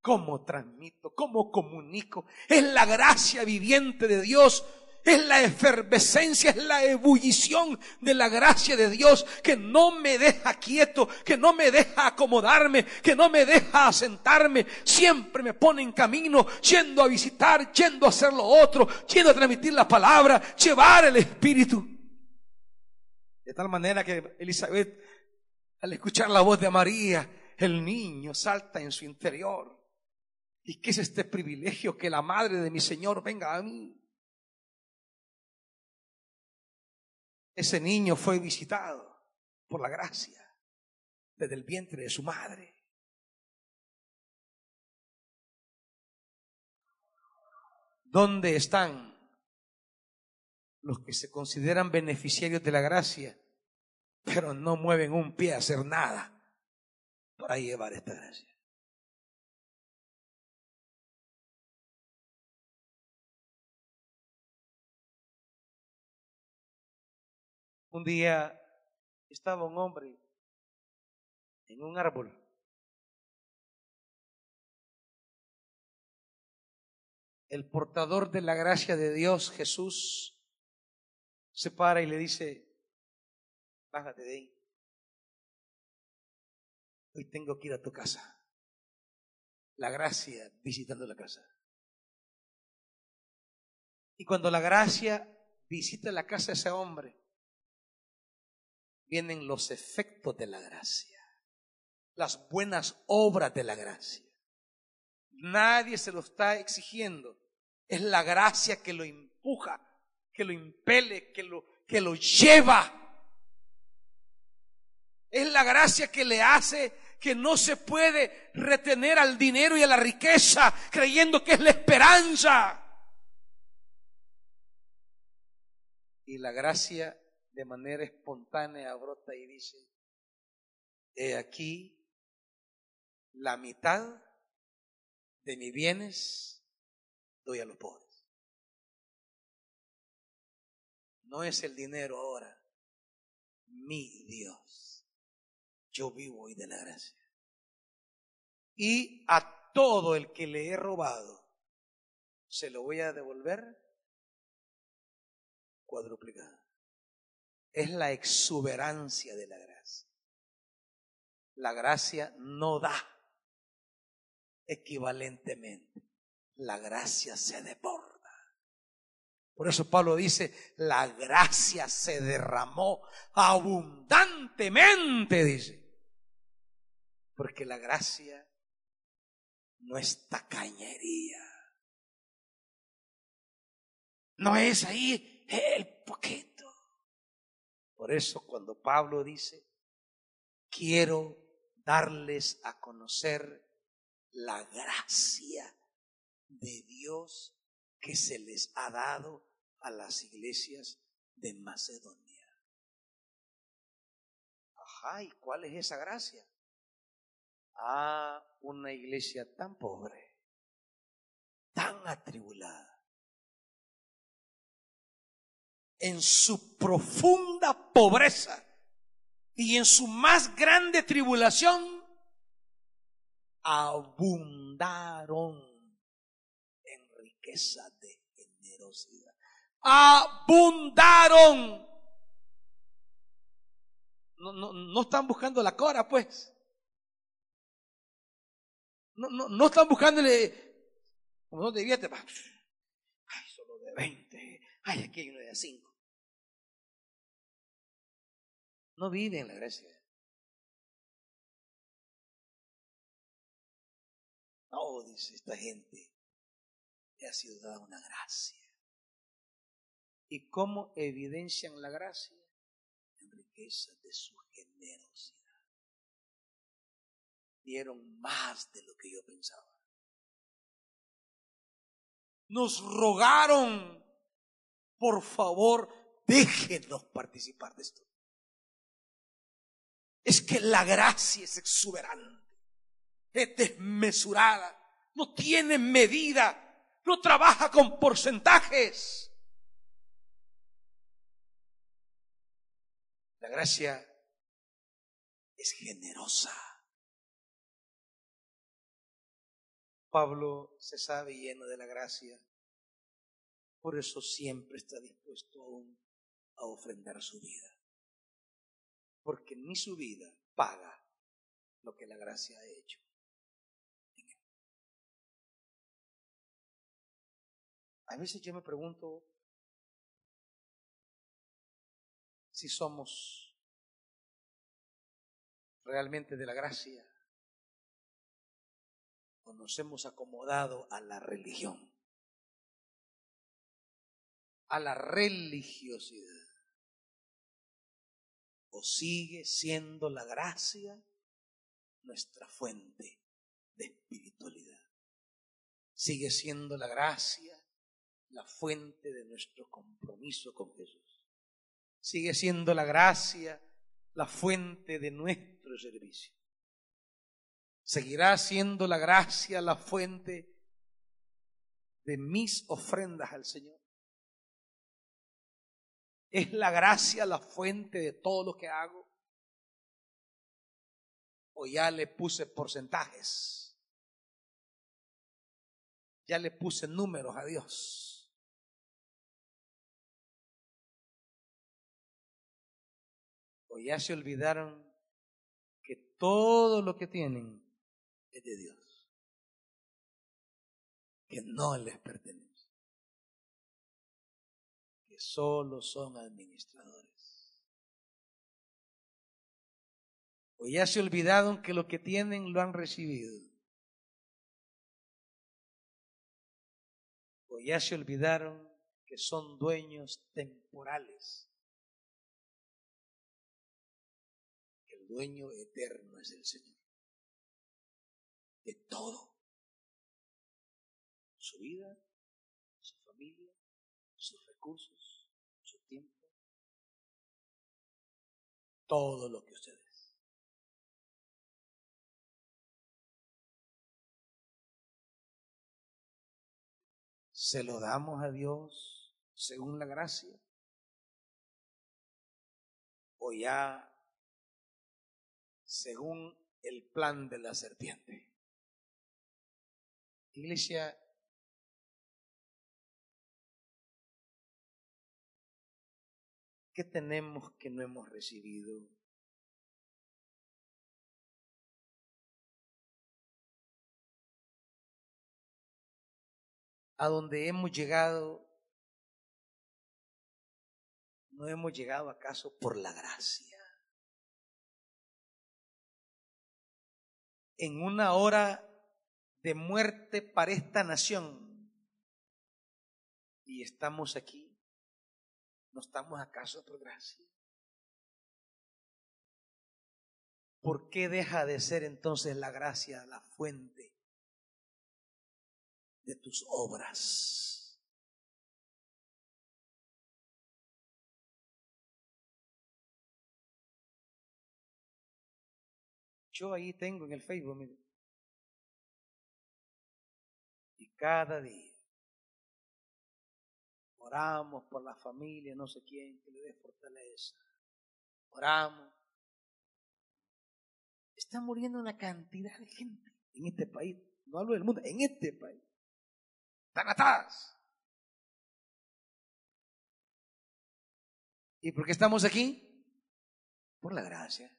cómo transmito, cómo comunico. Es la gracia viviente de Dios. Es la efervescencia, es la ebullición de la gracia de Dios que no me deja quieto, que no me deja acomodarme, que no me deja asentarme. Siempre me pone en camino, yendo a visitar, yendo a hacer lo otro, yendo a transmitir la palabra, llevar el Espíritu. De tal manera que Elizabeth, al escuchar la voz de María, el niño salta en su interior ¿Y qué es este privilegio que la madre de mi Señor venga a mí? Ese niño fue visitado por la gracia desde el vientre de su madre. ¿Dónde están los que se consideran beneficiarios de la gracia, pero no mueven un pie a hacer nada para llevar esta gracia? Un día estaba un hombre en un árbol el portador de la gracia de Dios, Jesús, se para y le dice, bájate de ahí. Hoy tengo que ir a tu casa. La gracia visitando la casa. Y cuando la gracia visita la casa de ese hombre, vienen los efectos de la gracia, las buenas obras de la gracia. Nadie se lo está exigiendo. Es la gracia que lo empuja, que lo impele, que lo, que lo lleva. Es la gracia que le hace que no se puede retener al dinero y a la riqueza creyendo que es la esperanza. Y la gracia de manera espontánea brota y dice, he aquí la mitad de mis bienes doy a los pobres. No es el dinero ahora, mi Dios. Yo vivo hoy de la gracia. Y a todo el que le he robado, se lo voy a devolver cuadruplicado. Es la exuberancia de la gracia. La gracia no da equivalentemente. La gracia se desborda. Por eso Pablo dice, la gracia se derramó abundantemente, dice. Porque la gracia no es tacañería. No es ahí el poquito. Por eso cuando Pablo dice, quiero darles a conocer la gracia de Dios que se les ha dado a las iglesias de Macedonia. Ajá, ¿y cuál es esa gracia? Ah, una iglesia tan pobre, tan atribulada, en su profunda pobreza y en su más grande tribulación, abundaron en riqueza de generosidad. Abundaron. No, no, no están buscando la cora, pues. No, no, no están buscándole, como no te divierte, ay, solo de 20, ay, aquí hay uno de 5. No viven en la gracia. No, dice esta gente, le ha sido dada una gracia. ¿Y cómo evidencian la gracia? En riqueza de su generosidad. Dieron más de lo que yo pensaba. Nos rogaron, por favor, déjenos participar de esto. Es que la gracia es exuberante es desmesurada, no tiene medida, no trabaja con porcentajes. La gracia es generosa. Pablo se sabe lleno de la gracia, por eso siempre está dispuesto aún a ofrendar su vida, porque ni su vida paga lo que la gracia ha hecho. A veces yo me pregunto si somos realmente de la gracia o nos hemos acomodado a la religión, a la religiosidad. Sigue siendo la gracia nuestra fuente de espiritualidad. Sigue siendo la gracia la fuente de nuestro compromiso con Jesús. Sigue siendo la gracia la fuente de nuestro servicio. Seguirá siendo la gracia la fuente de mis ofrendas al Señor. Es la gracia la fuente de todo lo que hago. O ya le puse porcentajes. Ya le puse números a Dios. O ya se olvidaron que todo lo que tienen de Dios, que no les pertenece, solo son administradores. O ya se olvidaron que lo que tienen lo han recibido. O ya se olvidaron que son dueños temporales. El dueño eterno es el Señor de todo. Su vida, su familia, sus recursos, todo lo que ustedes. Se lo damos a Dios según la gracia. O ya según el plan de la serpiente. Iglesia, ¿qué tenemos que no hemos recibido? A donde hemos llegado, ¿no hemos llegado acaso por la gracia? En una hora de muerte para esta nación. Y estamos aquí. ¿No estamos acaso por gracia? ¿Por qué deja de ser entonces la gracia la fuente de tus obras? Yo ahí tengo en el Facebook, mire, cada día. Oramos por la familia, no sé quién, que le dé fortaleza. Oramos. Está muriendo una cantidad de gente en este país. No hablo del mundo, en este país. Están atadas. ¿Y por qué estamos aquí? Por la gracia.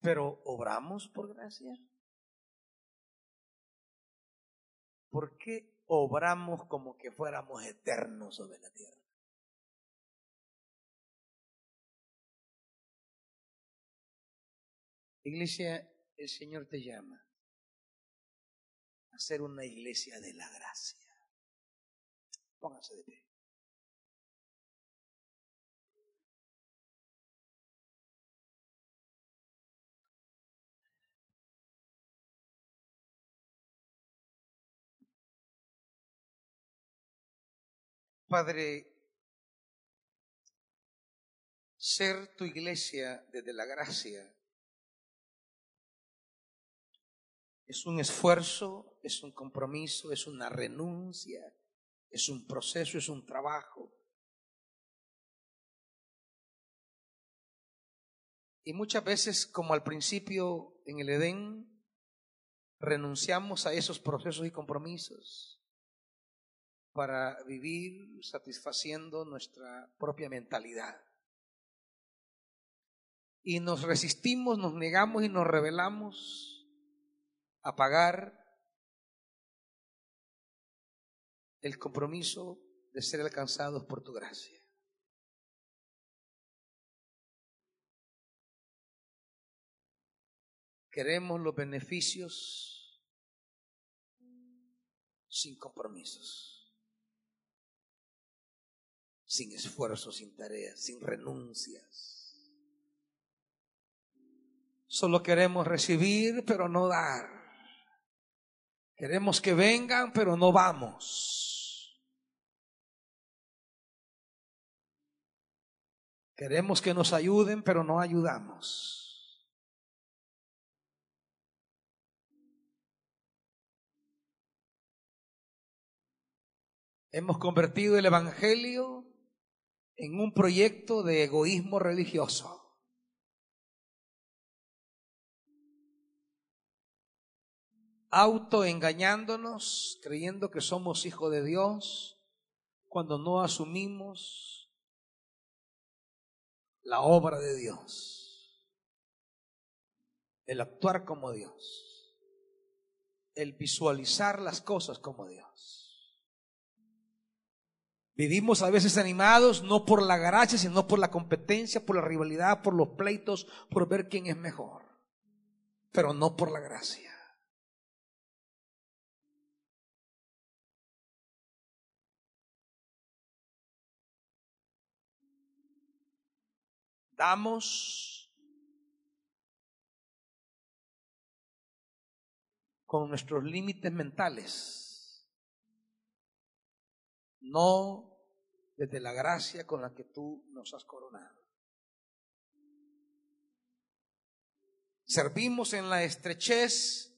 Pero obramos por gracia. ¿por qué obramos como que fuéramos eternos sobre la tierra? Iglesia, el Señor te llama a ser una iglesia de la gracia. Pónganse de pie. Padre, ser tu iglesia desde la gracia es un esfuerzo, es un compromiso, es una renuncia, es un proceso, es un trabajo. Y muchas veces, como al principio en el Edén, renunciamos a esos procesos y compromisos para vivir satisfaciendo nuestra propia mentalidad. Y nos resistimos, nos negamos y nos rebelamos a pagar el compromiso de ser alcanzados por tu gracia. Queremos los beneficios sin compromisos, sin esfuerzos, sin tareas, sin renuncias. Solo queremos recibir, pero no dar. Queremos que vengan, pero no vamos. Queremos que nos ayuden, pero no ayudamos. Hemos convertido el Evangelio en un proyecto de egoísmo religioso. Autoengañándonos, creyendo que somos hijos de Dios, cuando no asumimos la obra de Dios, el actuar como Dios, el visualizar las cosas como Dios. Vivimos a veces animados no por la gracia, sino por la competencia, por la rivalidad, por los pleitos, por ver quién es mejor, pero no por la gracia. Damos con nuestros límites mentales no desde la gracia con la que tú nos has coronado. Servimos en la estrechez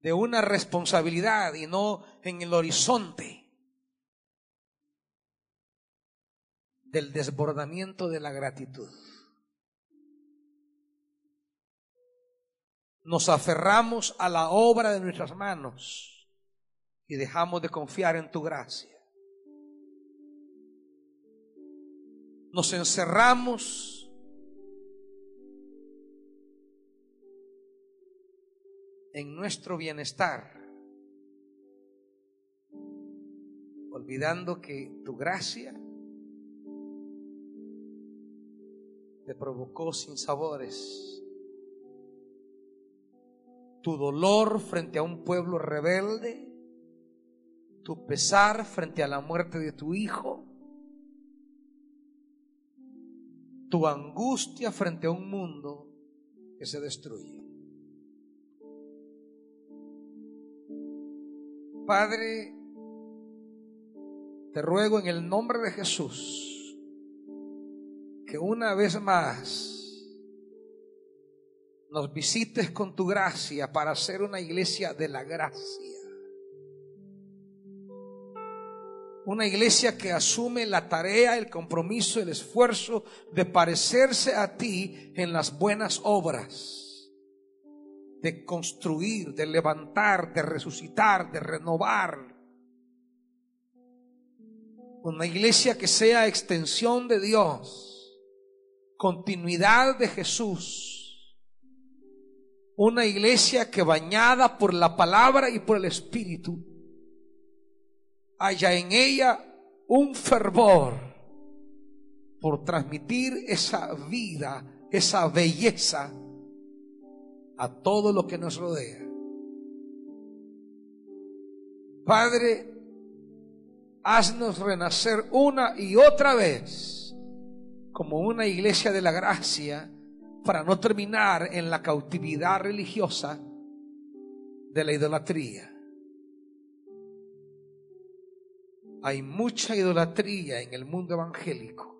de una responsabilidad y no en el horizonte del desbordamiento de la gratitud. Nos aferramos a la obra de nuestras manos y dejamos de confiar en tu gracia. Nos encerramos. En nuestro bienestar, olvidando que tu gracia te provocó sin sabores, tu dolor frente a un pueblo rebelde, tu pesar frente a la muerte de tu hijo, tu angustia frente a un mundo que se destruye. Padre, te ruego en el nombre de Jesús que una vez más nos visites con tu gracia para ser una iglesia de la gracia. Una iglesia que asume la tarea, el compromiso, el esfuerzo de parecerse a ti en las buenas obras. De construir, de levantar, de resucitar, de renovar. Una iglesia que sea extensión de Dios, continuidad de Jesús. Una iglesia que bañada por la palabra y por el Espíritu haya en ella un fervor por transmitir esa vida, esa belleza a todo lo que nos rodea. Padre, haznos renacer una y otra vez como una iglesia de la gracia para no terminar en la cautividad religiosa de la idolatría. Hay mucha idolatría en el mundo evangélico.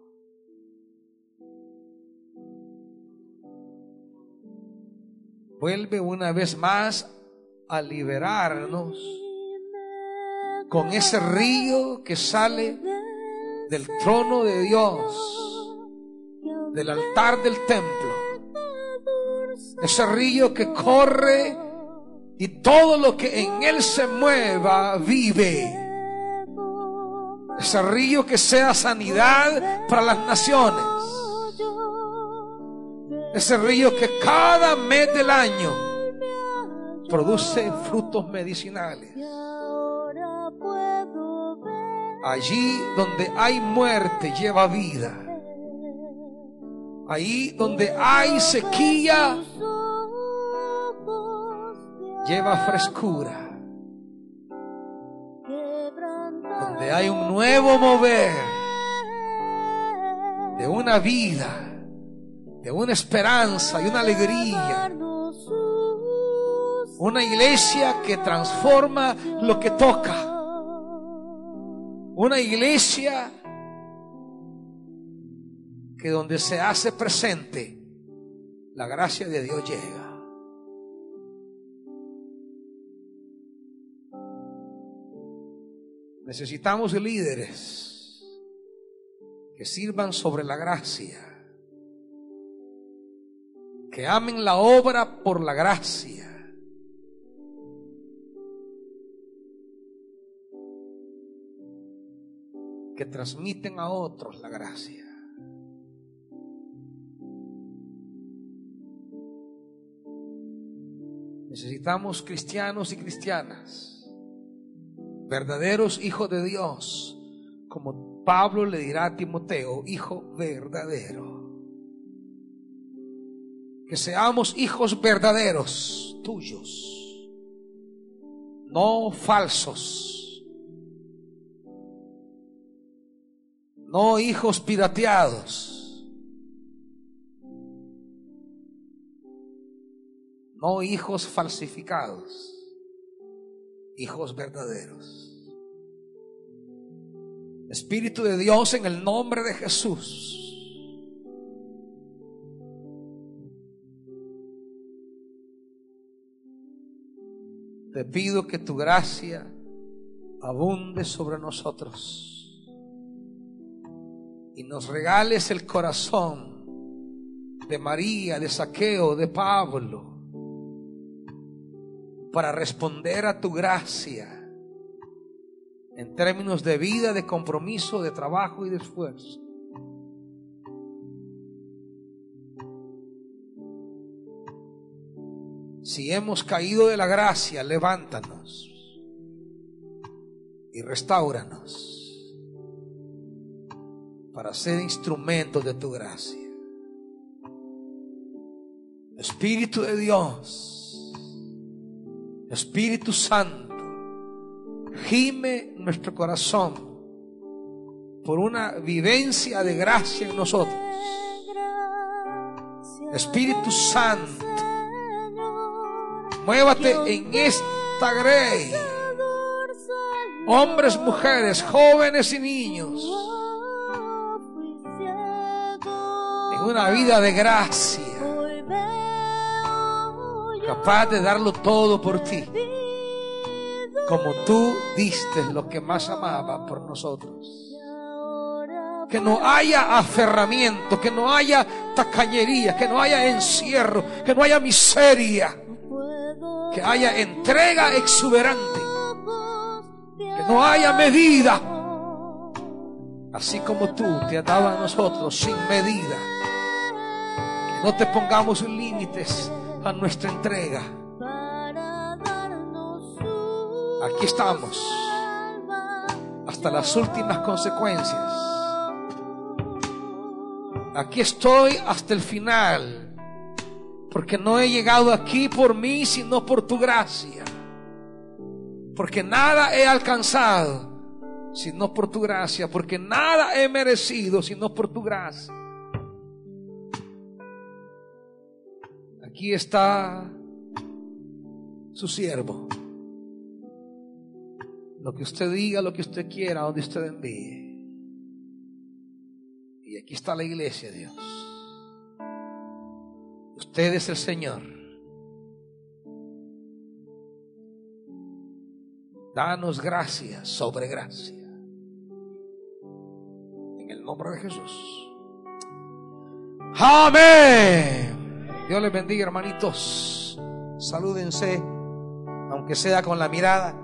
Vuelve una vez más a liberarnos con ese río que sale del trono de Dios, del altar del templo. Ese río que corre y todo lo que en él se mueva vive. Ese río que sea sanidad para las naciones. Ese río que cada mes del año produce frutos medicinales. Allí donde hay muerte lleva vida. Ahí donde hay sequía lleva frescura. Donde hay un nuevo mover de una vida, de una esperanza y una alegría. Una iglesia que transforma lo que toca. Una iglesia que donde se hace presente, la gracia de Dios llega. Necesitamos líderes que sirvan sobre la gracia, que amen la obra por la gracia. que transmiten a otros la gracia. Necesitamos cristianos y cristianas verdaderos hijos de Dios, como Pablo le dirá a Timoteo, hijo verdadero. Que seamos hijos verdaderos, tuyos, no falsos, no hijos pirateados, no hijos falsificados hijos verdaderos. Espíritu de Dios en el nombre de Jesús. Te pido que tu gracia abunde sobre nosotros y nos regales el corazón de María, de Saqueo, de Pablo para responder a tu gracia en términos de vida, de compromiso, de trabajo y de esfuerzo. Si hemos caído de la gracia, levántanos y restauranos para ser instrumentos de tu gracia. Espíritu de Dios Espíritu Santo, gime nuestro corazón por una vivencia de gracia en nosotros. Espíritu Santo, muévate en esta grey. Hombres, mujeres, jóvenes y niños. En una vida de gracia capaz de darlo todo por ti, como tú diste lo que más amaba por nosotros. Que no haya aferramiento, que no haya tacañería, que no haya encierro, que no haya miseria, que haya entrega exuberante, que no haya medida, así como tú te has a nosotros sin medida. Que no te pongamos límites a nuestra entrega. Aquí estamos hasta las últimas consecuencias. Aquí estoy hasta el final, porque no he llegado aquí por mí, sino por tu gracia. Porque nada he alcanzado, sino por tu gracia, porque nada he merecido, sino por tu gracia. Aquí está su siervo. Lo que usted diga, lo que usted quiera, donde usted envíe. Y aquí está la iglesia, Dios. Usted es el Señor. Danos gracia sobre gracia. En el nombre de Jesús. Amén. Dios les bendiga, hermanitos. Salúdense, aunque sea con la mirada.